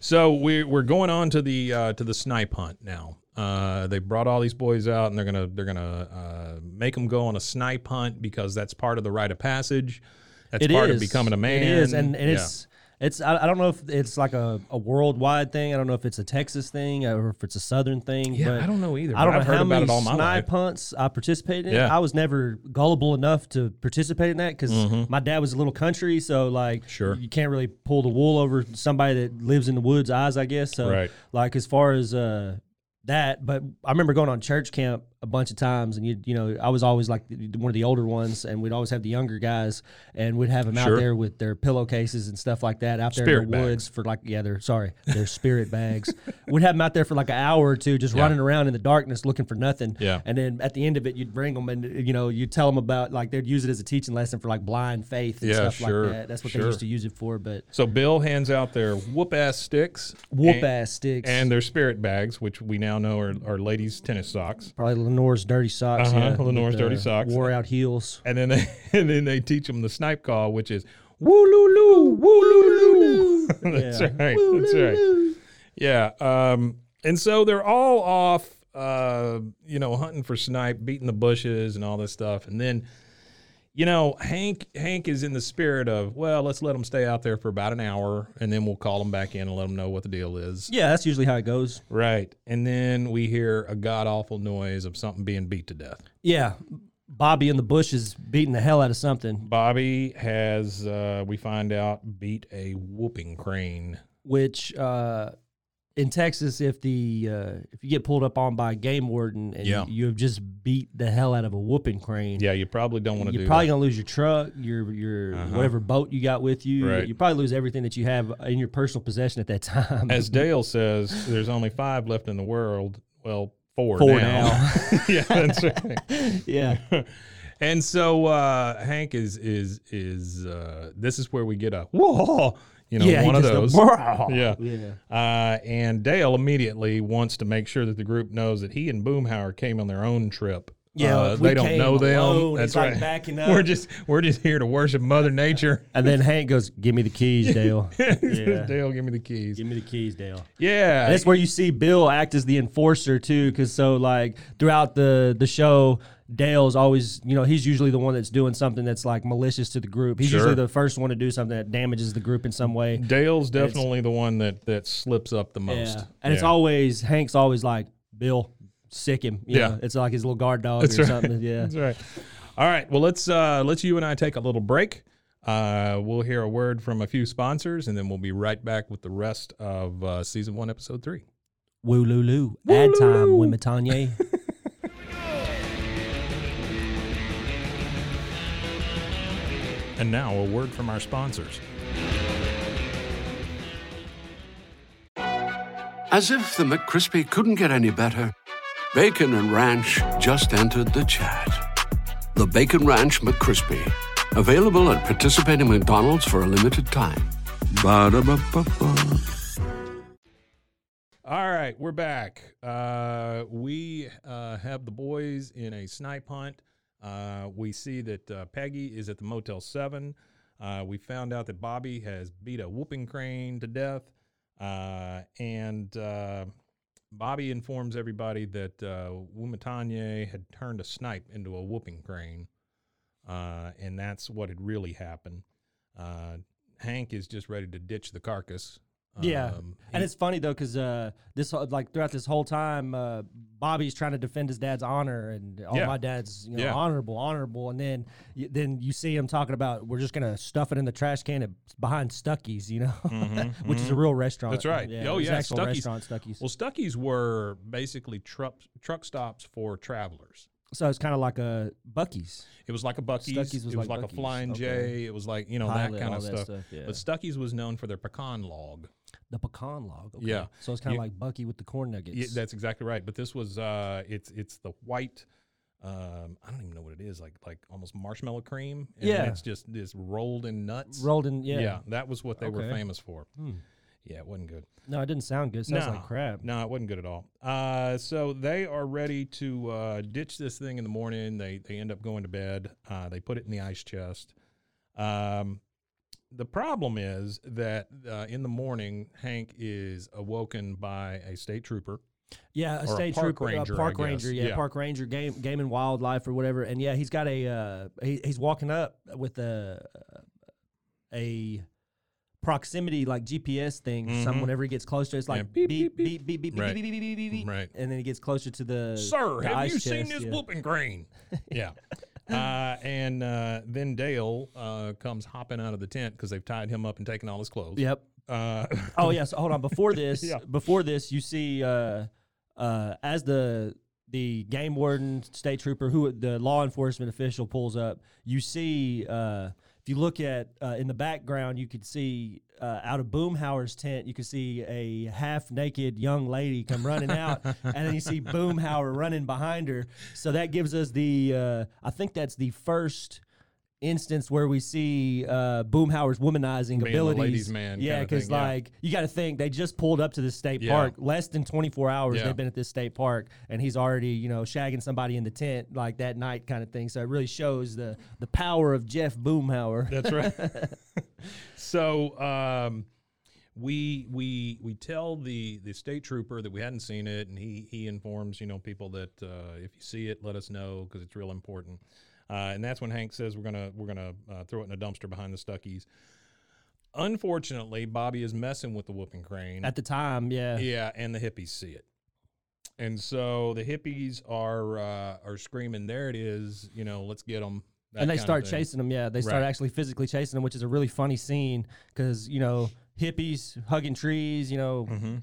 So we're we're going on to the uh, to the snipe hunt now. Uh, they brought all these boys out, and they're gonna they're gonna uh, make them go on a snipe hunt because that's part of the rite of passage. That's It part of becoming a man. It is, and, and Yeah. it's it's. I, I don't know if it's like a, a worldwide thing. I don't know if it's a Texas thing or if it's a Southern thing. yeah. but I don't know either. I don't know I've heard how about many it all my life. snipe hunts I participated in. Yeah. I was never gullible enough to participate in that because Mhm. my dad was a little country, so like Sure. you can't really pull the wool over somebody that lives in the woods' eyes, I guess. So Right. like as far as uh, that, but I remember going on church camp a bunch of times, and you you know I was always like one of the older ones, and we'd always have the younger guys, and we'd have them Sure. out there with their pillowcases and stuff like that out there Spirit in the bags. woods for like yeah they're sorry they're spirit bags. We'd have them out there for like an hour or two, just Yeah. running around in the darkness looking for nothing. Yeah. And then at the end of it, you'd bring them and you know you'd tell them about like they'd use it as a teaching lesson for like blind faith and Yeah, stuff sure, like that. That's what sure. they used to use it for. But So Bill hands out their whoop ass sticks, whoop ass sticks and their spirit bags, which we now know are, are ladies' tennis socks. probably Lenore's dirty socks. Uh-huh, yeah, Lenore's dirty socks. Wore out heels. And then they and then they teach them the snipe call, which is woo loo loo, woo loo loo. That's Yeah. right. That's right. Yeah. Um, and so they're all off, uh, you know, hunting for snipe, beating the bushes, and all this stuff. And then, you know, Hank Hank is in the spirit of, well, let's let them stay out there for about an hour, and then we'll call them back in and let them know what the deal is. Yeah, that's usually how it goes. Right. And then we hear a god awful noise of something being beat to death. Yeah, Bobby in the bush is beating the hell out of something, Bobby has, uh, we find out, beat a whooping crane. which uh, in Texas, if the uh, if you get pulled up on by a game warden and Yeah. you have just beat the hell out of a whooping crane, Yeah, you probably don't want to you're probably that. gonna lose your truck, your your Uh-huh. whatever boat you got with you. Right. You probably lose everything that you have in your personal possession at that time. As Dale says, there's only five left in the world. Well, four, Four now. yeah, that's right. yeah, And so uh, Hank is is is uh, this is where we get a whoa, you know, yeah, one of those. go, Yeah. yeah. Uh, and Dale immediately wants to make sure that the group knows that he and Boomhauer came on their own trip. Yeah, Uh, they don't came know them. alone. That's He's, like, right. backing up. We're just we're just here to worship Mother Nature. And then Hank goes, "Give me the keys, Dale. Yeah. Dale, give me the keys. Give me the keys, Dale." Yeah, And that's where you see Bill act as the enforcer too, because so like throughout the the show, Dale's always you know he's usually the one that's doing something that's like malicious to the group. He's Sure. usually the first one to do something that damages the group in some way. Dale's definitely the one that that slips up the most. Yeah, and it's always Hank's always like Bill, sic him. You Yeah. know, it's like his little guard dog That's or right. something. Yeah, That's right. All right. Well, let's uh, let's you and I take a little break. Uh, we'll hear a word from a few sponsors, and then we'll be right back with the rest of uh, season one, episode three. woo loo loo, ad time, Wematanye. And now a word from our sponsors. As if the McCrispy couldn't get any better, Bacon and Ranch just entered the chat. The Bacon Ranch McCrispy, available at participating McDonald's for a limited time. Ba-da-ba-ba-ba. All right, we're back. Uh, we uh, have the boys in a snipe hunt. Uh, we see that uh, Peggy is at the Motel 7. Uh, we found out that Bobby has beat a whooping crane to death. Uh, and uh, Bobby informs everybody that uh, Wematanye had turned a snipe into a whooping crane. Uh, and that's what had really happened. Hank is just ready to ditch the carcass. Yeah, Um, and he- it's funny though because uh, this like throughout this whole time, uh, Bobby's trying to defend his dad's honor and all Yeah. my dad's you know Yeah. honorable, honorable, and then y- then you see him talking about we're just gonna stuff it in the trash can at, behind Stuckey's, you know, which is a real restaurant. Mm-hmm, That's right. Yeah, Oh, yeah, Stuckey's. restaurant, Stuckey's. Well, Stuckey's were basically truck truck stops for travelers. So it's kind of like a Buc-ee's. It was like a Buc-ee's. Stuckey's was it was like like, a Flying Okay. J. It was like you know Pilot, that kind of that stuff. stuff, yeah. But Stuckey's was known for their pecan log. The pecan log. Okay. Yeah. So it's kind of like Bucky with the corn nuggets. Yeah, that's exactly right. But this was uh, it's it's the white. Um, I don't even know what it is. Like like almost marshmallow cream. And Yeah. it's just this rolled in nuts. rolled in. Yeah. Yeah. that was what they were famous for. Yeah, it wasn't good. No, it didn't sound good. It sounds like crap. No, it wasn't good at all. Uh, so they are ready to uh, ditch this thing in the morning. They they end up going to bed. Uh, they put it in the ice chest. Um, the problem is that uh, in the morning, Hank is awoken by a state trooper. Yeah, a Or a state park trooper, ranger, a park ranger, yeah, Yeah. park ranger, game, game and wildlife or whatever. And yeah, he's got a uh, he, he's walking up with a a proximity like GPS thing. Some whenever he gets closer, it's like Mm-hmm. Yeah, beep beep, beep beep beep beep Right. beep beep beep beep beep, Right. and then he gets closer to the Sir, the have you seen this yeah. whooping crane? yeah. Uh, and uh, then Dale uh, comes hopping out of the tent because they've tied him up and taken all his clothes. Yep. Uh, Oh yes. hold on. Before this, Yeah. before this, you see uh, uh, as the the game warden, state trooper, who the law enforcement official pulls up. You see, uh, if you look at uh, in the background, you could see uh, out of Boomhauer's tent, you could see a half naked young lady come running out, and then you see Boomhauer running behind her. So that gives us the, uh, I think that's the first instance where we see uh, Boomhauer's womanizing Being abilities. ladies' man yeah, because yeah. like you got to think they just pulled up to the state Yeah. park less than 24 hours. Yeah. They've been at this state park, and he's already you know shagging somebody in the tent like that night kind of thing. So it really shows the the power of Jeff Boomhauer. That's right. so um, we we we tell the the state trooper that we hadn't seen it, and he he informs you know people that uh, if you see it, let us know because it's real important. Uh, and that's when Hank says we're gonna we're gonna uh, throw it in a dumpster behind the Stuckey's. Unfortunately, Bobby is messing with the whooping crane. At the time, yeah. Yeah, and the hippies see it. And so the hippies are uh, are screaming, "There it is! You know, let's get them." and they start chasing them. Yeah, they start Right. actually physically chasing them, which is a really funny scene because you know hippies hugging trees, you know, Mm-hmm.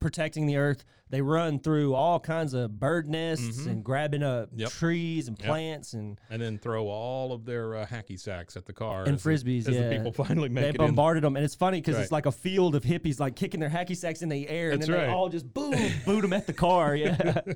Protecting the earth. They run through all kinds of bird nests and grabbing up Mm-hmm. Yep. trees and plants and and then throw all of their uh, hacky sacks at the car and the- frisbees. as yeah, the people finally make they it in. bombarded them, and it's funny because Right. it's like a field of hippies like kicking their hacky sacks in the air, and That's then they right. all just boom boot them at the car. Yeah.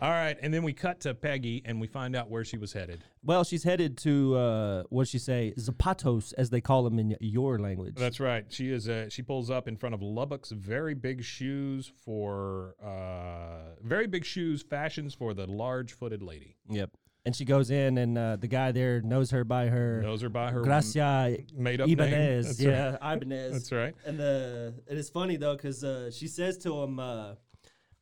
All right, and then we cut to Peggy, and we find out where she was headed. well, she's headed to uh, what she say Zapatos, as they call them in your language. That's right. She is. Uh, she pulls up in front of Lubbock's very big shoes for uh, very big shoes fashions for the large-footed lady. Yep. And she goes in, and uh, the guy there knows her by her Knows her by her Gracia made-up. Ibanez. That's yeah, Ibanez. That's right. And the it is funny though because uh, she says to him, uh,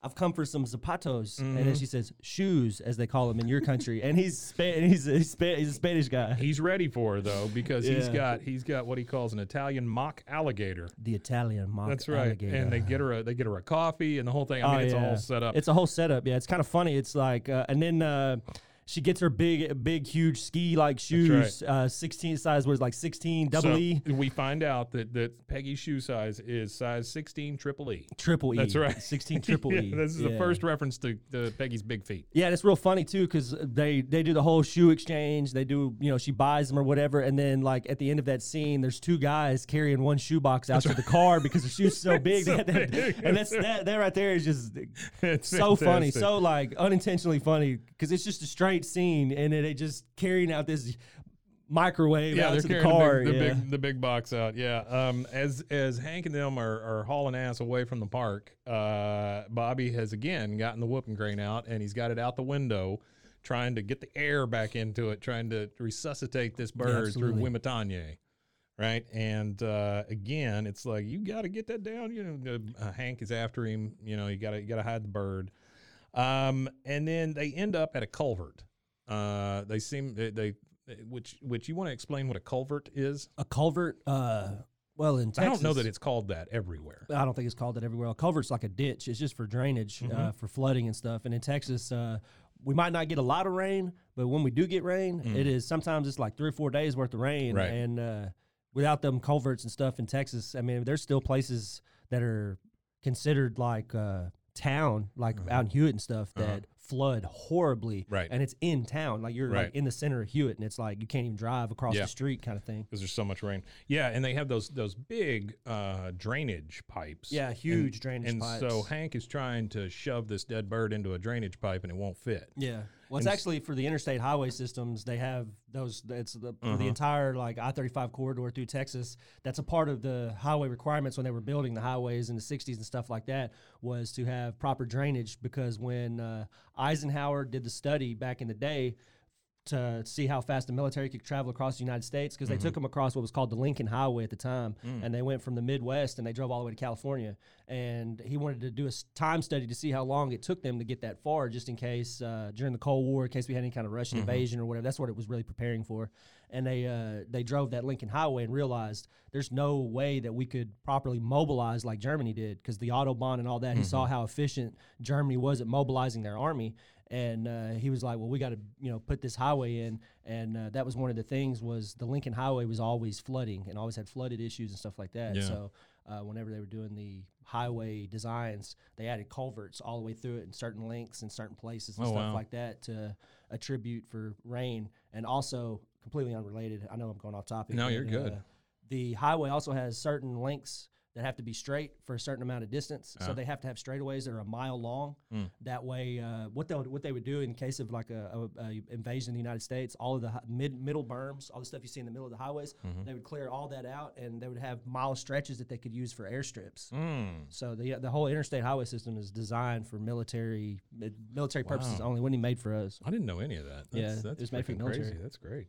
"I've come for some zapatos," and Mm-hmm. then she says "shoes," as they call them in your country. and he's Spa- and he's he's, Spa- he's a Spanish guy. He's ready for her though because he's Yeah. got he's got what he calls an Italian mock alligator. The Italian mock That's right. alligator. And they get her a they get her a coffee and the whole thing. I mean, Oh, it's yeah. all set up. It's a whole setup. Yeah, it's kind of funny. It's like, uh, and then uh, she gets her big, big, huge ski like shoes. Uh, sixteen size was like sixteen double so E, we find out that that Peggy's shoe size is size 16 triple E. triple E. That's right. Sixteen triple Yeah, E. this is the first reference to, to Peggy's big feet. Yeah, and it's real funny too because they they do the whole shoe exchange. They do you know she buys them or whatever, and then like at the end of that scene, there's two guys carrying one shoebox out to the car because the shoe's so big. So to- big. and that's that that right there is just It's so funny, so like unintentionally funny because it's just a straight scene, and then they just carrying out this microwave Yeah, out to the car. the, big, the yeah. big the big box out. Yeah. Um, as as Hank and them are, are hauling ass away from the park, uh, Bobby has again gotten the whooping crane out and he's got it out the window, trying to get the air back into it, trying to resuscitate this bird through absolutely. Wematanye. Right, and uh, again, it's like you got to get that down. You know, uh, Hank is after him. You know, you got to you got to hide the bird. Um, and then they end up at a culvert. Uh, they seem they, they which which you want to explain what a culvert is? a culvert. Uh, well, in Texas, I don't know that it's called that everywhere. I don't think it's called that everywhere. A culvert's like a ditch. It's just for drainage, Mm-hmm. uh, for flooding and stuff. And in Texas, uh, we might not get a lot of rain, but when we do get rain, it is sometimes it's like three or four days worth of rain. Mm. Right. And uh, without them culverts and stuff in Texas, I mean, there's still places that are considered like uh, town, like Uh-huh. out in Hewitt and stuff, that flood horribly, Right. And it's in town, like you're Right. like in the center of Hewitt, and it's like you can't even drive across Yeah. the street, kind of thing. because there's so much rain. Yeah, and they have those those big uh, drainage pipes. Yeah, And- huge drainage and pipes. so Hank is trying to shove this dead bird into a drainage pipe, and it won't fit. Yeah. Well, it's And actually for the interstate highway systems. They have those. It's the, for Uh-huh. the entire like I thirty five corridor through Texas. That's a part of the highway requirements when they were building the highways in the '60s and stuff like that. Was to have proper drainage because when uh, Eisenhower did the study back in the day to see how fast the military could travel across the United States because they took them across what was called the Lincoln Highway at the time, and they went from the Midwest and they drove all the way to California. And he wanted to do a time study to see how long it took them to get that far, just in case uh, during the Cold War, in case we had any kind of Russian invasion or whatever. That's what it was really preparing for. And they uh, they drove that Lincoln Highway and realized there's no way that we could properly mobilize like Germany did because the autobahn and all that. He saw how efficient Germany was at mobilizing their army and uh, he was like, "Well, we got to, you know, put this highway in." And uh, that was one of the things was the Lincoln Highway was always flooding and always had flooded issues and stuff like that. Yeah. So uh, whenever they were doing the highway designs, they added culverts all the way through it in certain lengths and certain places and Oh, stuff wow. like that to attribute for rain. And also completely unrelated. I know I'm going off topic. No, you're good. uh, the highway also has certain lengths that have to be straight for a certain amount of distance. Uh-huh. So they have to have straightaways that are a mile long. Hmm. That way, uh, what they would, what they would do in case of like a, a, a invasion of the United States, all of the hi- mid middle berms, all the stuff you see in the middle of the highways, Mm-hmm. they would clear all that out, and they would have mile stretches that they could use for airstrips. Mm. So the the whole interstate highway system is designed for military military purposes Wow. only. Wasn't made for us. I didn't know any of that. That's, Yeah, that's it was made for freaking crazy. military. That's great.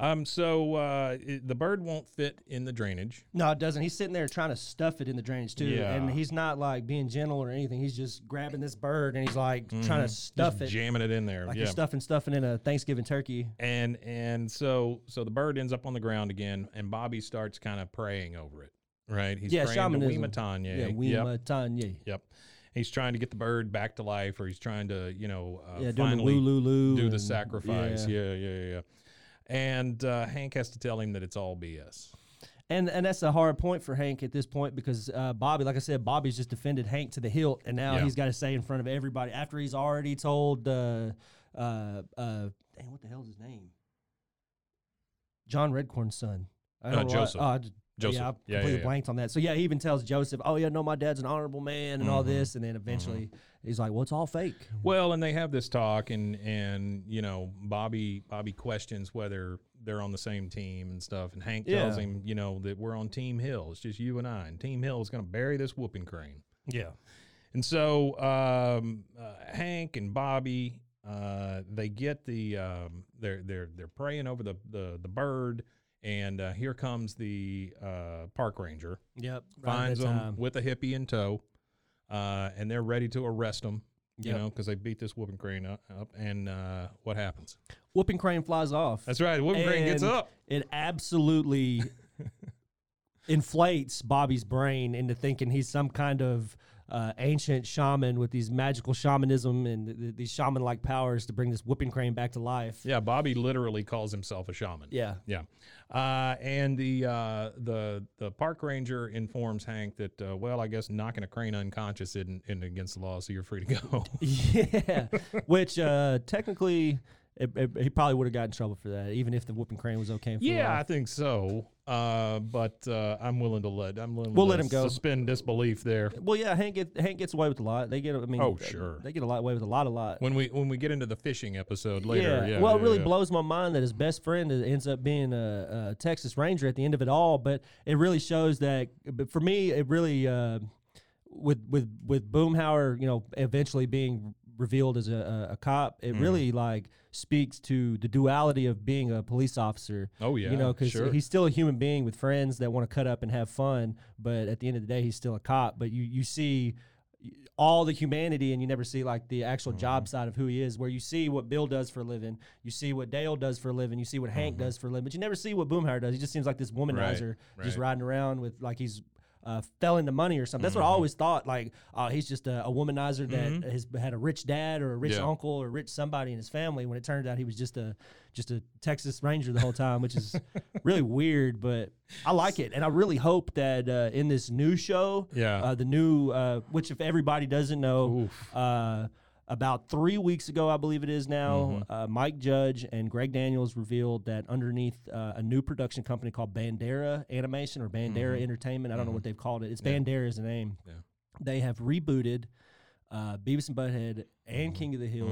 Um, so uh, it, the bird won't fit in the drainage. No, it doesn't. He's sitting there trying to stuff it in the drainage too, Yeah. and he's not like being gentle or anything. He's just grabbing this bird and he's like trying to stuff Mm-hmm. Just it, jamming it in there. like yeah. you're stuffing stuffing in a Thanksgiving turkey. and and so so the bird ends up on the ground again, and Bobby starts kind of praying over it. Right? He's Yeah, praying shamanism. to. Yeah, Yep. Yep. He's trying to get the bird back to life, or he's trying to, you know, uh, Yeah, the finally do the sacrifice. yeah. Yeah, yeah, yeah. And uh, Hank has to tell him that it's all BS. And and that's a hard point for Hank at this point because uh, Bobby, like I said, Bobby's just defended Hank to the hilt, and now Yeah. he's got to say in front of everybody after he's already told, uh, uh, uh, dang, what the hell's his name? John Redcorn's son. I Uh, don't know Joseph. I just- Joseph. Yeah, I Yeah, yeah, completely yeah. blanked on that. So yeah, he even tells Joseph, "Oh yeah, no, my dad's an honorable man and all Mm-hmm. this," and then eventually he's like, "Well, it's all fake." Well, and they have this talk, and and you know, Bobby Bobby questions whether they're on the same team and stuff, and Hank tells him, you know, that we're on Team Hill. It's just you and I, and Team Hill is going to bury this whooping crane. Yeah. And so um, uh, Hank and Bobby, uh, they get the um, they're they're they're praying over the the, the bird, and uh, here comes the uh, park ranger, Yep. finds them time. with a hippie in tow, uh, and they're ready to arrest them. You Yep. know, because they beat this whooping crane up, up and uh, what happens? Whooping crane flies off. That's right, whooping crane gets up. It absolutely inflates Bobby's brain into thinking he's some kind of uh, ancient shaman with these magical shamanism and th- th- these shaman-like powers to bring this whooping crane back to life. Yeah, Bobby literally calls himself a shaman. Yeah. Yeah, uh, and the uh, the the park ranger informs Hank that uh, well, I guess knocking a crane unconscious isn't, isn't against the law, so you're free to go. Yeah, which uh, technically it, it- he probably would have got in trouble for that, even if the whooping crane was okay. For yeah, I think so. Uh, but uh, I'm willing to let I'm willing We'll to let him go. Suspend disbelief there. Well, yeah, Hank get, Hank gets away with a lot. They get, I mean, Oh, sure. they get a lot away with a lot, a lot. When we when we get into the fishing episode later, yeah. well, yeah, it really yeah. blows my mind that his best friend ends up being a, a Texas Ranger at the end of it all. But it really shows that, but for me, it really uh, with with with Boomhauer, you know, eventually being revealed as a, a, cop, it Mm-hmm. really like speaks to the duality of being a police officer. Oh, yeah, you know, because sure. he's still a human being with friends that want to cut up and have fun, but at the end of the day, he's still a cop. But you you see all the humanity and you never see like the actual job Mm-hmm. side of who he is where you see what bill does for a living you see what dale does for a living you see what hank does for a living but you never see what boomhauer does he just seems like this womanizer just Mm-hmm. right. riding around with like he's uh, fell into money or something. That's what I Mm-hmm. always thought. Like, oh, he's just a, a womanizer that has had a rich dad or a rich Yeah. uncle or rich somebody in his family. When it turned out he was just a just a Texas Ranger the whole time, which is really weird. But I like it, and I really hope that uh, in this new show, Yeah. uh, the new, uh, which if everybody doesn't know, uh, about three weeks ago, I believe it is now, uh, Mike Judge and Greg Daniels revealed that underneath uh, a new production company called Bandera Animation or Bandera Entertainment, I don't know what they've called it. It's Bandera is the name. They have rebooted uh, Beavis and Butthead and King of the Hill,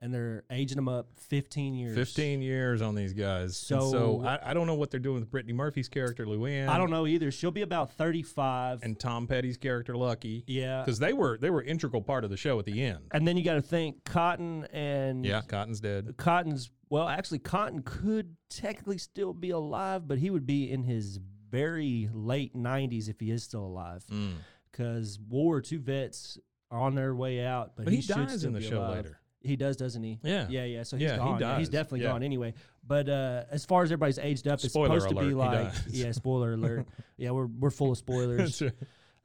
and they're aging them up 15 years. 15 years on these guys. So, So- so I, I don't know what they're doing with Brittany Murphy's character, Luann. I don't know either. She'll be about 35. And Tom Petty's character, Lucky. Yeah. Because they were they were integral part of the show at the end. and then you got to think Cotton and Yeah, Cotton's dead. Cotton's well, actually, Cotton could technically still be alive, but he would be in his very late nineties if he is still alive. Mm. Because World War Two vets are on their way out, but, But he should dies in the show alive. later. He does, doesn't he? Yeah. yeah, yeah. So he's Yeah, he gone. Yeah, he's definitely Yeah. gone anyway. But uh, as far as everybody's aged up, it's Spoiler supposed to be alert, he like yeah, spoiler alert. yeah, we're we're full of spoilers.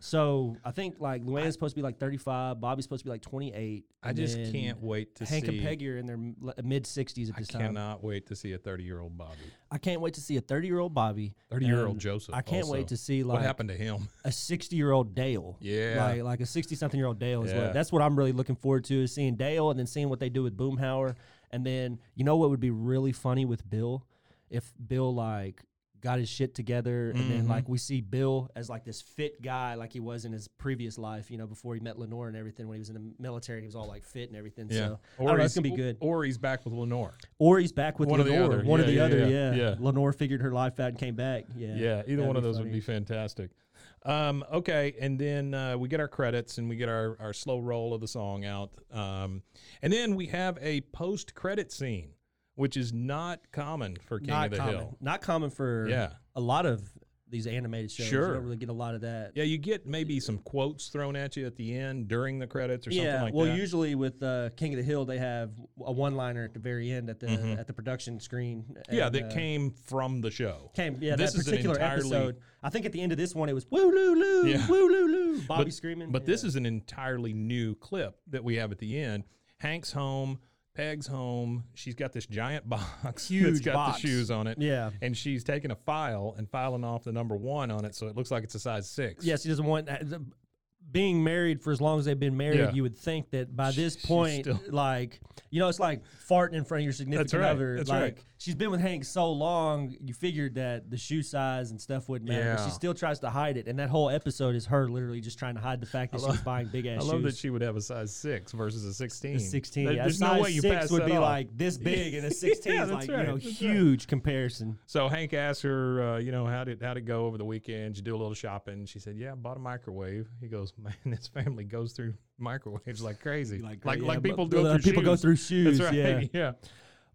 So I think like Luann's supposed to be like 35, Bobby's supposed to be like 28. I just can't wait to Hank see. and Peggy are in their mid 60s at I this time. I cannot wait to see a 30 year old Bobby. I can't wait to see a 30 year old Bobby. 30 year old Joseph. I can't also. wait to see like what happened to him. a 60 year old Dale. Yeah. Like like a 60 something year old Dale is Yeah. what that's what I'm really looking forward to is seeing Dale and then seeing what they do with Boomhauer. And then you know what would be really funny with Bill? If Bill like got his shit together and Mm-hmm. then like we see Bill as like this fit guy like he was in his previous life, you know, before he met Lenore and everything when he was in the military, he was all like fit and everything. So or know, it's gonna be good. Or he's back with Lenore. Or he's back with One or the other. One or Yeah, the yeah, other, yeah, yeah. yeah. Lenore figured her life out and came back. Yeah. Yeah, either one of those funny. would be fantastic. Um, okay, and then uh, we get our credits and we get our, our slow roll of the song out. Um, and then we have a post credit scene, which is not common for King Not of the common. Hill. Not common for Yeah. a lot of these animated shows. Sure. You don't really get a lot of that. Yeah, you get maybe some quotes thrown at you at the end during the credits or something like well, that. Well, usually with uh, King of the Hill, they have a one-liner at the very end at the at the production screen. Mm-hmm. yeah, that uh, came from the show. came. Yeah, This that is an particular entirely- episode. I think at the end of this one, it was woo loo loo Yeah. woo loo loo. Bobby but, screaming. But this Yeah. is an entirely new clip that we have at the end. Hank's home, Peg's home. She's got this giant box that's Huge got box. the shoes on it. Yeah. And she's taking a file and filing off the number one on it, so it looks like it's a size six. Yes, he doesn't want uh, being married for as long as they've been married. Yeah. You would think that by this She's point, still- like you know, it's like farting in front of your significant right, other. that's like right. She's been with Hank so long, you figured that the shoe size and stuff wouldn't matter. But she still tries to hide it, and that whole episode is her literally just trying to hide the fact that she was buying big ass. I love that she would have a size six versus a sixteen. A 16. There- yeah, There's size no way you six pass would be off. like this big, and a 16 Yeah, is like, right, you know, that's right. huge comparison. So Hank asked her, uh, you know, how did how did it go over the weekend? Did you do a little shopping? She said, yeah, I bought a microwave. He goes, man, this family goes through microwaves like crazy, like like, yeah, people go uh, through people go shoes. through shoes, That's right. yeah. yeah.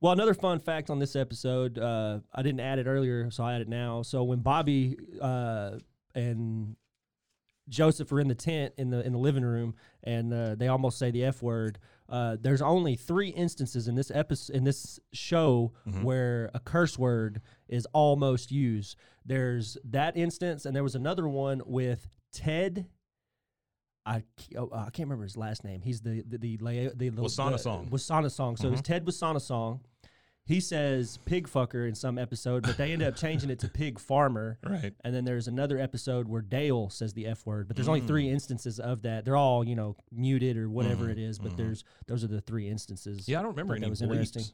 Well, another fun fact on this episode, uh, I didn't add it earlier, so I add it now. So when Bobby uh, and Joseph are in the tent in the in the living room, and uh, they almost say the f word. Uh, there's only three instances in this episode in this show where a curse word is almost used. There's that instance, and there was another one with Ted. I, oh, I can't remember his last name. He's the the the, the, the, the Wassanasong. So it was Ted Wassanasong. He says pig fucker in some episode, but they end up changing it to pig farmer. Right. And then there's another episode where Dale says the F word, but there's only Mm. three instances of that. They're all, you know, muted or whatever it is, but there's those are the three instances. Mm-hmm. Yeah, I don't remember any that was interesting.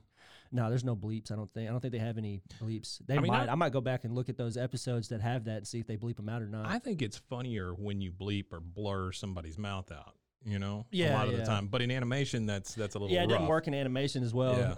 No, there's no bleeps. I don't think. I don't think they have any bleeps. They I mean, might. I- I, might go back and look at those episodes that have that and see if they bleep them out or not. I think it's funnier when you bleep or blur somebody's mouth out. You know, yeah, a Yeah, lot of yeah. the time. But in animation, that's that's a little yeah, it didn't work in animation as well. Yeah.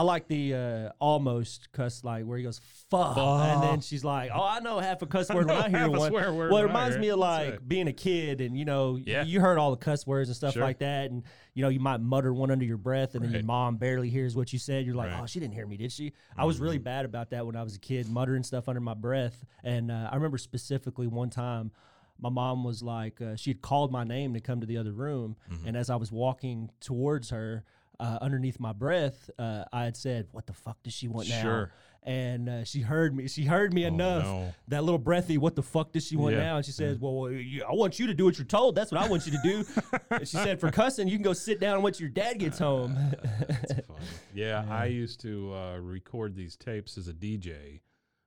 I like the uh, almost cuss like where he goes fuck, and then she's like, "Oh, I know half a cuss word when I hear one." swear word well, it reminds me of like right. being a kid, and you know, Yeah. you heard all the cuss words and stuff Sure. like that, and you know, you might mutter one under your breath, and then your mom barely hears what you said. You're like, Right. Mm-hmm. "Oh, she didn't hear me, did she?" I was really bad about that when I was a kid, muttering stuff under my breath, and uh, I remember specifically one time my mom was like, uh, she had called my name to come to the other room, Mm-hmm. and as I was walking towards her, uh, underneath my breath, uh, I had said, "What the fuck does she want now?" Sure. And uh, she heard me. She heard me enough. no. That little breathy, "What the fuck does she want Yeah, now?" And she says, "Well, I want you to do what you're told. That's what I want you to do." and she said, "For cussing, you can go sit down and wait your dad gets home." That's funny. Yeah, I used to uh, record these tapes as a DJ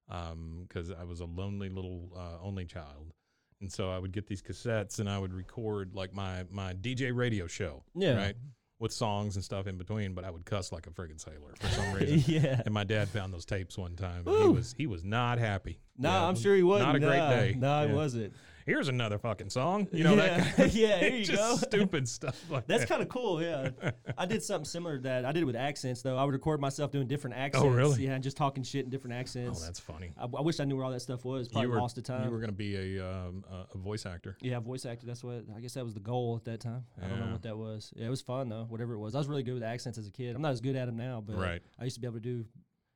because I was a lonely little uh, only child. And so I would get these cassettes and I would record like my my DJ radio show. Yeah. Right. With songs and stuff in between, but I would cuss like a friggin' sailor for some reason. yeah. And my dad found those tapes one time. And he was he was not happy. No, Yeah, I'm sure he wasn't. Not a great day. No, Yeah. it wasn't. Here's another fucking song. You know yeah. that kind of, yeah, here you just go. stupid stuff like That's that. kind of cool, yeah. I did something similar to that. I did it with accents, though. I would record myself doing different accents. Oh, really? Yeah, and just talking shit in different accents. Oh, that's funny. I, I wish I knew where all that stuff was. Probably were lost the time. You were going to be a, um, a voice actor. yeah, voice actor. That's what I guess that was the goal at that time. I don't know what that was. Yeah, it was fun though. Whatever it was, I was really good with accents as a kid. I'm not as good at them now, but Right. I used to be able to do.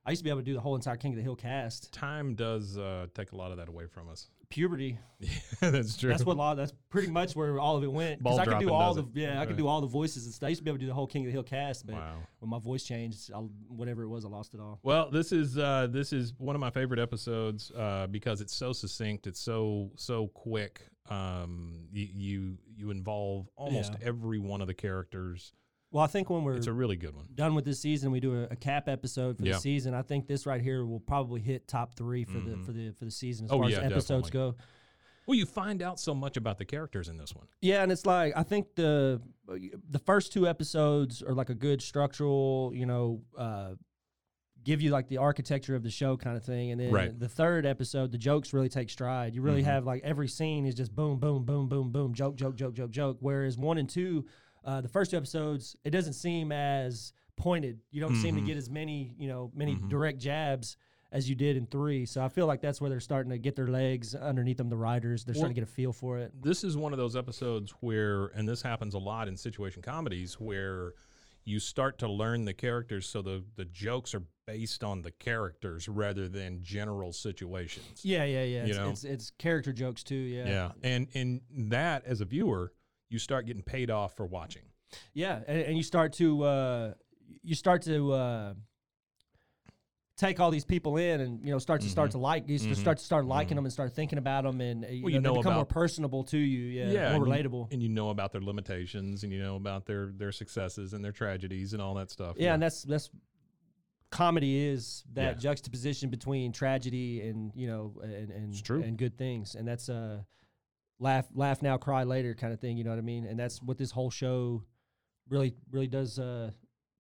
I used to be able to do the whole entire King of the Hill cast. Time does uh, take a lot of that away from us. Puberty. that's true. That's what lot. That's pretty much where all of it went. Ball I could do all the it. yeah, I could do all the voices and stuff. I used to be able to do the whole King of the Hill cast, but Wow. when my voice changed, I, whatever it was, I lost it all. Well, this is uh, this is one of my favorite episodes uh, because it's so succinct. It's so so quick. Um, you you, you involve almost Yeah. every one of the characters. Well, I think when we're It's a really good one. done with this season, we do a, a cap episode for Yeah. the season. I think this right here will probably hit top three for the for the for the season as Oh, far yeah, as episodes definitely. go. Well, you find out so much about the characters in this one. Yeah, and it's like I think the the first two episodes are like a good structural, you know, uh, give you like the architecture of the show kind of thing, and then Right. the third episode, the jokes really take stride. You really have like every scene is just boom, boom, boom, boom, boom, joke, joke, joke, joke, joke. Whereas one and two, uh, the first two episodes, it doesn't seem as pointed. You don't seem to get as many, you know, many direct jabs. As you did in three, so I feel like that's where they're starting to get their legs underneath them. The writers, they're starting to get a feel for it. This is one of those episodes where, and this happens a lot in situation comedies, where you start to learn the characters, so the the jokes are based on the characters rather than general situations. Yeah, yeah, yeah. You It's, know? it's it's character jokes too. Yeah, Yeah, and and that as a viewer, you start getting paid off for watching. yeah. And, and you start to uh, you start to uh, take all these people in, and you know start to start to like you Mhm. start to start liking them and start thinking about them, and uh, you, Well, know, you they know become more personable to you. Yeah, yeah more and you- relatable. and you know about their limitations, and you know about their their successes and their tragedies and all that stuff. yeah, and that's that's comedy is that Yeah. juxtaposition between tragedy and you know and and and good things, and that's uh laugh laugh now cry later kind of thing. You know what I mean? And that's what this whole show really really does uh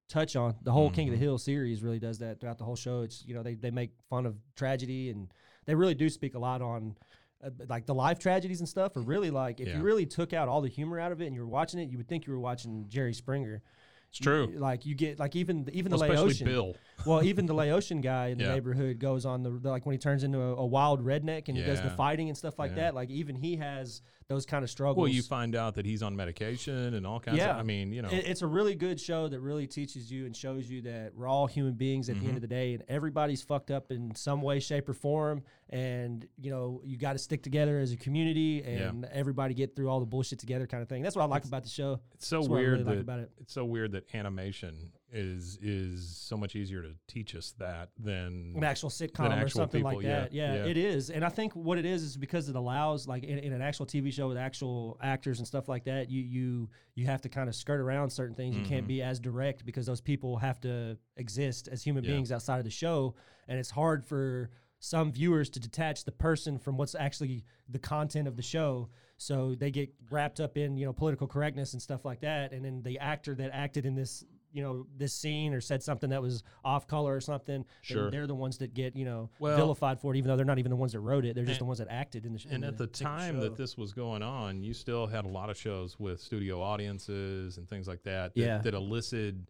touch on. The whole King of Mm-hmm. the Hill series really does that throughout the whole show. It's you know they they make fun of tragedy and they really do speak a lot on. Uh, like the life tragedies and stuff are really like if Yeah. you really took out all the humor out of it and you were watching it, you would think you were watching Jerry Springer. It's true. You- like you get like even the, even the Well, especially Laotian. Bill. Well, even the Laotian guy in the Yeah. neighborhood goes on the, the like when he turns into a, a wild redneck and he does the fighting and stuff like Yeah. that. Like even he has those kind of struggles. Well, you find out that he's on medication and all kinds Yeah. of. I mean, you know, It- it's a really good show that really teaches you and shows you that we're all human beings at the Mm-hmm. end of the day, and everybody's fucked up in some way, shape, or form. And you know, you got to stick together as a community, and everybody get through all the bullshit together, kind of thing. That's what I like about the show. it's so That's weird really like about it. it's so weird that animation is is so much easier to teach us that than an actual sitcom or actual something like people, yeah, that. Yeah, yeah. it is. And I think what it is is because it allows, like in, in an actual TV show with actual actors and stuff like that, you you you have to kind of skirt around certain things. You can't be as direct because those people have to exist as human Mm-hmm. Yeah. beings outside of the show, and it's hard for some viewers to detach the person from what's actually the content of the show. So they get wrapped up in you know political correctness and stuff like that, and then the actor that acted in this you know this scene or said something that was off color or something, Sure. they're the ones that get you know Well- vilified for it, even though they're not even the ones that wrote it. They're just And- the ones that acted in the. show. And at the particular time show. that this was going on, you still had a lot of shows with studio audiences and things like that that, Yeah. that elicited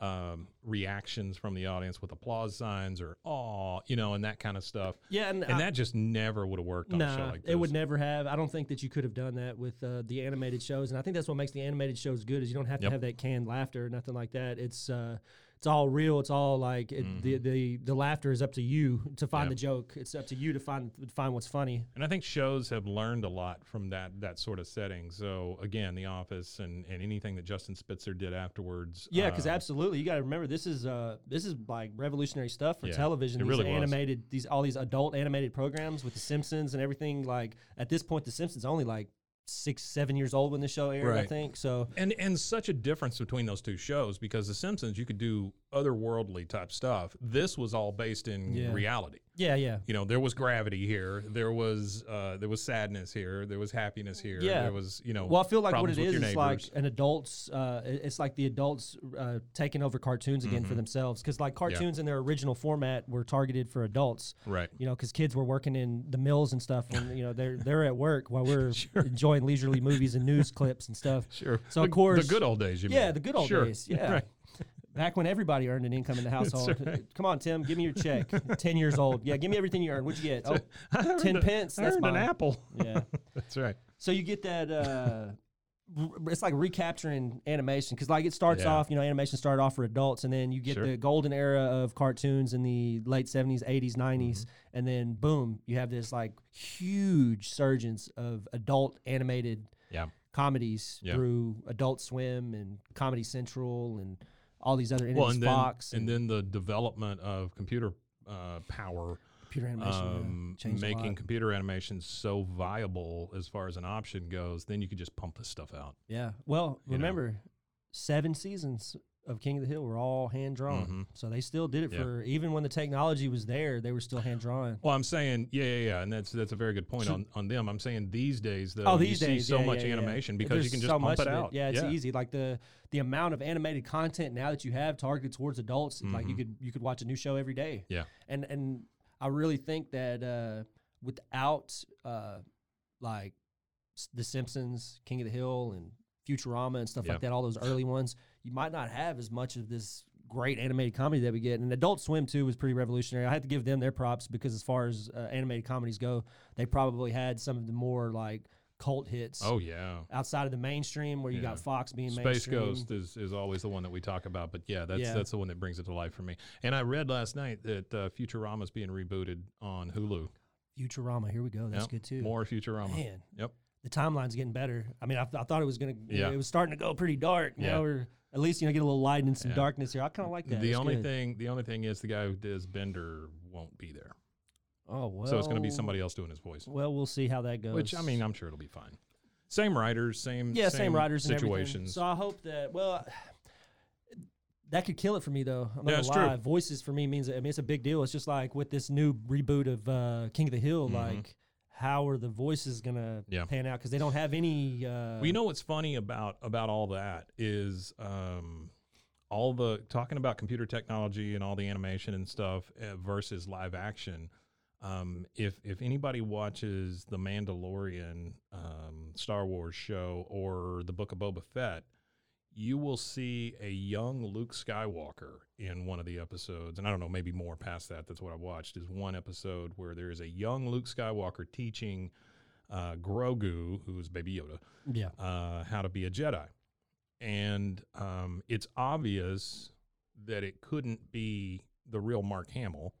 um, reactions from the audience with applause signs or "aw," you know, and that kind of stuff. yeah, and, And I- that just never would have worked on a show like this. it would never have. I don't think that you could have done that with uh, the animated shows, and I think that's what makes the animated shows good. Is you don't have to Yep. have that canned laughter or nothing like that. It's uh, it's all real. It's all like it, the, the the laughter is up to you to find Mm-hmm. The joke. It's up to you to find find what's funny. And I think shows have learned a lot from that that sort of setting. So again, The Office and, and anything that Justin Spitzer did afterwards. Yeah, because uh, absolutely, you got to remember this is uh this is like revolutionary stuff for Yeah, television. it these really was. animated these all these adult animated programs with The Simpsons and everything. Like at this point, The Simpsons only like six seven years old when the show aired. I think so. and and such a difference between those two shows because The Simpsons you could do otherworldly type stuff. This was all based in Yeah. reality. Yeah, yeah. You know, there was gravity here. There was uh, there was sadness here. There was happiness here. Yeah. There was you know. Well, I feel like what it with is like an adults. Uh, it's like the adults uh, taking over cartoons again Mm-hmm. for themselves because like cartoons in their original format were targeted for adults. Right. You know, because kids were working in the mills and stuff, and you know they're they're at work while we're enjoying leisurely movies and news clips and stuff. Sure. So The- of course, the good old days. You yeah, mean. the good old Sure. days. Yeah. Right. Back when everybody earned an income in the household. Come on, Tim, give me your check. 10 years old. Yeah, give me everything you earned. What'd you get? Oh, 10 pence. I That's earned an apple. Yeah. That's right. So you get that. Uh, it's like recapturing animation because like it starts Yeah. off, you know, animation started off for adults, and then you get Sure. the golden era of cartoons in the late seventies, eighties, 90s Mm-hmm. and then boom, you have this like huge surgence of adult animated Yeah. comedies Yeah. through Adult Swim and Comedy Central and all these other Well, entities, and then Fox and then the development of computer uh, power computer animation yeah, um, a making computer animation so viable as far as an option goes, then you could just pump this stuff out. Yeah. Well, You know. remember, seven seasons of King of the Hill were all hand drawn. So they still did it Mm-hmm. Yeah. for even when the technology was there, they were still hand drawn. Well, I'm saying, yeah, yeah, yeah, and that's that's a very good point on, on them. I'm saying these days, though, Oh, you these see so yeah, much yeah, animation because you can just so pump it of out. Yeah, it's easy. Like the the amount of animated content now that you have targeted towards adults, like you could you could watch a new show every day. Mm-hmm. Yeah. and and I really think that uh, without uh, like The Simpsons, King of the Hill, and Futurama and stuff like that, all those early ones, you might not have as much of this great animated comedy that we get. And Adult Swim too was pretty revolutionary. I had to give them their props because as far as uh, animated comedies go, they probably had some of the more like cult hits. Oh yeah. Outside of the mainstream, where you got Fox being Space mainstream. Ghost is, is always the one that we talk about, but yeah, that's Yeah. that's the one that brings it to life for me. And I read last night that uh, is being rebooted on Hulu. Futurama, here we go. That's Yep. good too. More Futurama. Man. Yep. The timeline's getting better. I mean, I, I thought it was gonna. Yeah. It was starting to go pretty dark. You Yeah. know, or at least you know get a little light and some Yeah. darkness here. I kind of like that. the It's only good. thing the only thing is the guy who does Bender won't be there, Oh well. so it's going to be somebody else doing his voice. Well, we'll see how that goes. Which I mean, I'm sure it'll be fine. Same writers, same yeah, same, writers and situations. So I hope that well. That could kill it for me though. I'm not Yeah, gonna lie. true. Voices for me means I mean it's a big deal. It's just like with this new reboot of uh, King of the Hill, like how are the voices gonna. Yeah. pan out? Because they don't have any. Uh, Well, you know what's funny about about all that is um, all the talking about computer technology and all the animation and stuff uh, versus live action. Um, if if anybody watches the Mandalorian um, Star Wars show or the Book of Boba Fett, you will see a young Luke Skywalker in one of the episodes, and I don't know, maybe more past that. That's what I watched. Is one episode where there is a young Luke Skywalker teaching uh, Grogu, who's Baby Yoda, yeah. uh, how to be a Jedi. And um, it's obvious that it couldn't be the real Mark Hamill,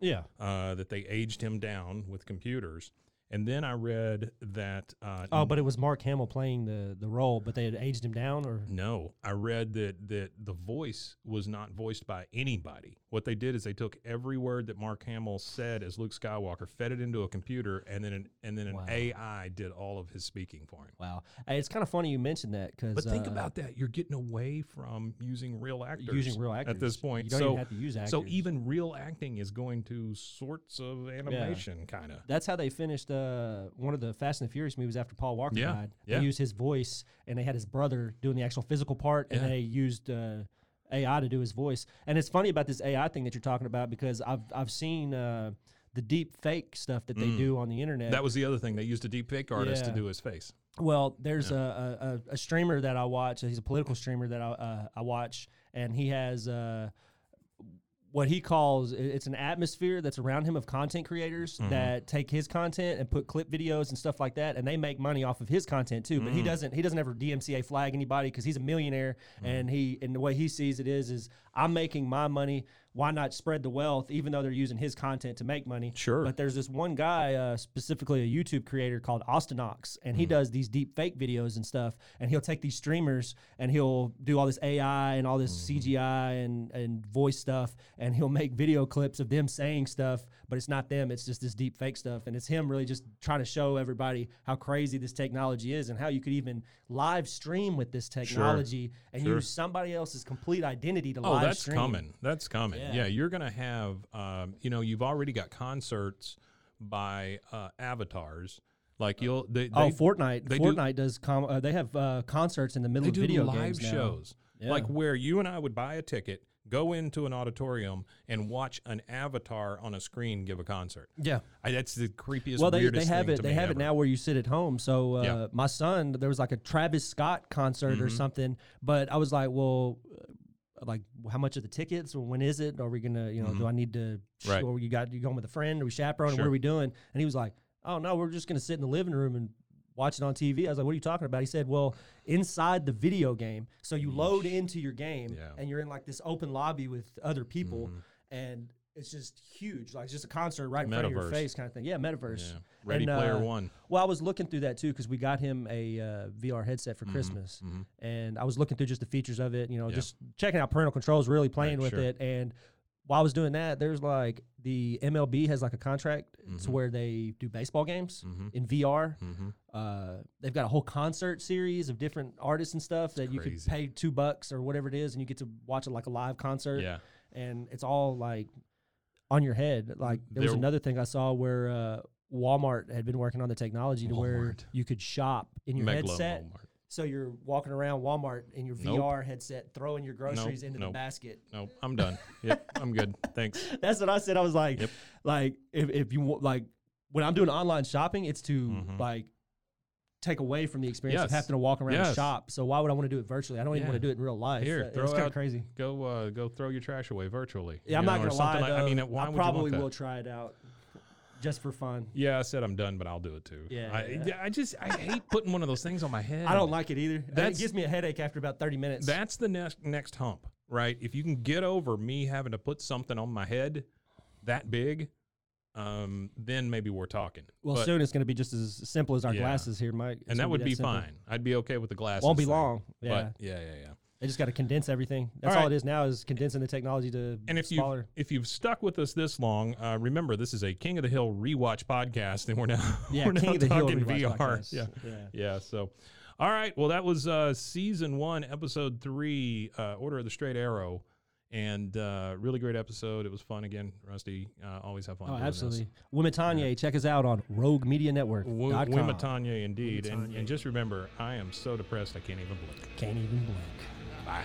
Yeah. uh, that they aged him down with computers. And then I read that. Uh, Oh, but it was Mark Hamill playing the the role, but they had aged him down, or No, I read that that the voice was not voiced by anybody. What they did is they took every word that Mark Hamill said as Luke Skywalker, fed it into a computer, and then an, and then an Wow. AI did all of his speaking for him. wow, it's kind of funny you mentioned that because But think about that. You're getting away from using real actors. Using real actors At this point. You don't so, even have to use So even real acting is going to sorts of animation, kind of. That's how they finished uh, one of the Fast and the Furious movies after Paul Walker Yeah, died. yeah. They used his voice, and they had his brother doing the actual physical part, and Yeah. they used uh, AI to do his voice. And it's funny about this AI thing that you're talking about because I've I've seen uh, the deep fake stuff that they do on the internet. Mm. That was the other thing. They used a deep fake artist Yeah. to do his face. Well, there's a, a, a streamer that I watch. He's a political streamer that I, uh, I watch, and he has uh, what he calls it's an atmosphere that's around him of content creators mm-hmm. that take his content and put clip videos and stuff like that, and they make money off of his content too. But he mm-hmm. doesn't he doesn't ever DMCA flag anybody because he's a millionaire, and mm-hmm. he and the way he sees it is is I'm making my money. Why not spread the wealth, even though they're using his content to make money? Sure. But there's this one guy, uh, specifically a YouTube creator called Austin Austinox, and he Hmm. does these deep fake videos and stuff. And he'll take these streamers and he'll do all this AI and all this Hmm. CGI and, and voice stuff, and he'll make video clips of them saying stuff, but it's not them. It's just this deep fake stuff, and it's him really just trying to show everybody how crazy this technology is and how you could even live stream with this technology and Sure. use somebody else's complete identity to Oh, live that's coming. That's coming. Yeah. Yeah. You're gonna have, um, you know, you've already got concerts by uh, avatars. Like you'll, they, Oh, they- Fortnite! do- Fortnite does. Com- uh, they have uh, concerts in the middle they of do video live games now. shows, Yeah. like where you and I would buy a ticket, go into an auditorium, and watch an avatar on a screen give a concert. Yeah. I, that's the creepiest. Well, they, they have thing it. They have it now where you sit at home. So uh, Yeah. my son, there was like a Travis Scott concert or something, but I was like, well, like how much are the tickets? Or when is it? Are we gonna, you know, do mm-hmm. I need to? Right. Or you got you going with a friend? Are we chaperoning? What are we doing? And he was like, oh no, we're just gonna sit in the living room and watch it on TV. I was like, what are you talking about? He said, well, inside the video game. So you load into your game Yeah. and you're in like this open lobby with other people, mm-hmm. and it's just huge. Like it's just a concert right in front of your face, kind of thing. Yeah, metaverse. Yeah. Ready And, Player uh, One. Well, I was looking through that too because we got him a uh, VR headset for Mm-hmm, Christmas, and I was looking through just the features of it. You know, just checking out parental controls, really playing Right, with sure. it. And while I was doing that, there's like the MLB has like a contract Mm-hmm. to where they do baseball games in VR. Uh, they've got a whole concert series of different artists and stuff that you could pay two bucks or whatever it is, and you get to watch it like a live concert. Yeah. and it's all like on your head. Like there was another thing I saw where uh, Walmart had been working on the technology to where you could shop in your Megalo headset. So you're walking around Walmart in your Nope. VR headset, throwing your groceries into the basket. No, I'm done. Yep, I'm good. Thanks. That's what I said. I was like, Yep. like if, if you like when I'm doing online shopping, it's to like take away from the experience of Mm-hmm. Having to walk around Yes. shop. So why would I want to do it virtually? I don't even want to do it in real life. Here, Uh, throw it's out crazy. Go, uh, go, throw your trash away virtually. Yeah, I'm you not gonna lie. like- though, I mean, why I probably will try it out just for fun. Yeah, I said I'm done, but I'll do it too. Yeah, I, yeah. I just I hate putting one of those things on my head. I don't like it either. That gives me a headache after about 30 minutes. That's the next next hump, right? If you can get over me having to put something on my head that big, um, then maybe we're talking. well, But- soon it's going to be just as simple as our Yeah. glasses here, Mike. It's and that would be, simple. fine. I'd be okay with the glasses. Won't be thing. long. Yeah. But yeah, yeah, yeah. They just got to condense everything. That's All all, right. it is now is condensing the technology to And if you smaller. if you've stuck with us this long, uh, remember this is a King of the Hill rewatch podcast, and we're now Yeah, we're now of the talking rewatch VR. podcast. Yeah. Yeah. yeah, So, all right. Well, that was uh, season one, episode three, uh, Order of the Straight Arrow, and uh, really great episode. It was fun again, Rusty. Uh, always have fun. Oh, doing absolutely. Wematanye, check us out on Rogue Media Network. This. W- Wematanye, indeed. And, and just remember, I am so depressed I can't even blink. Can't even blink. Bye.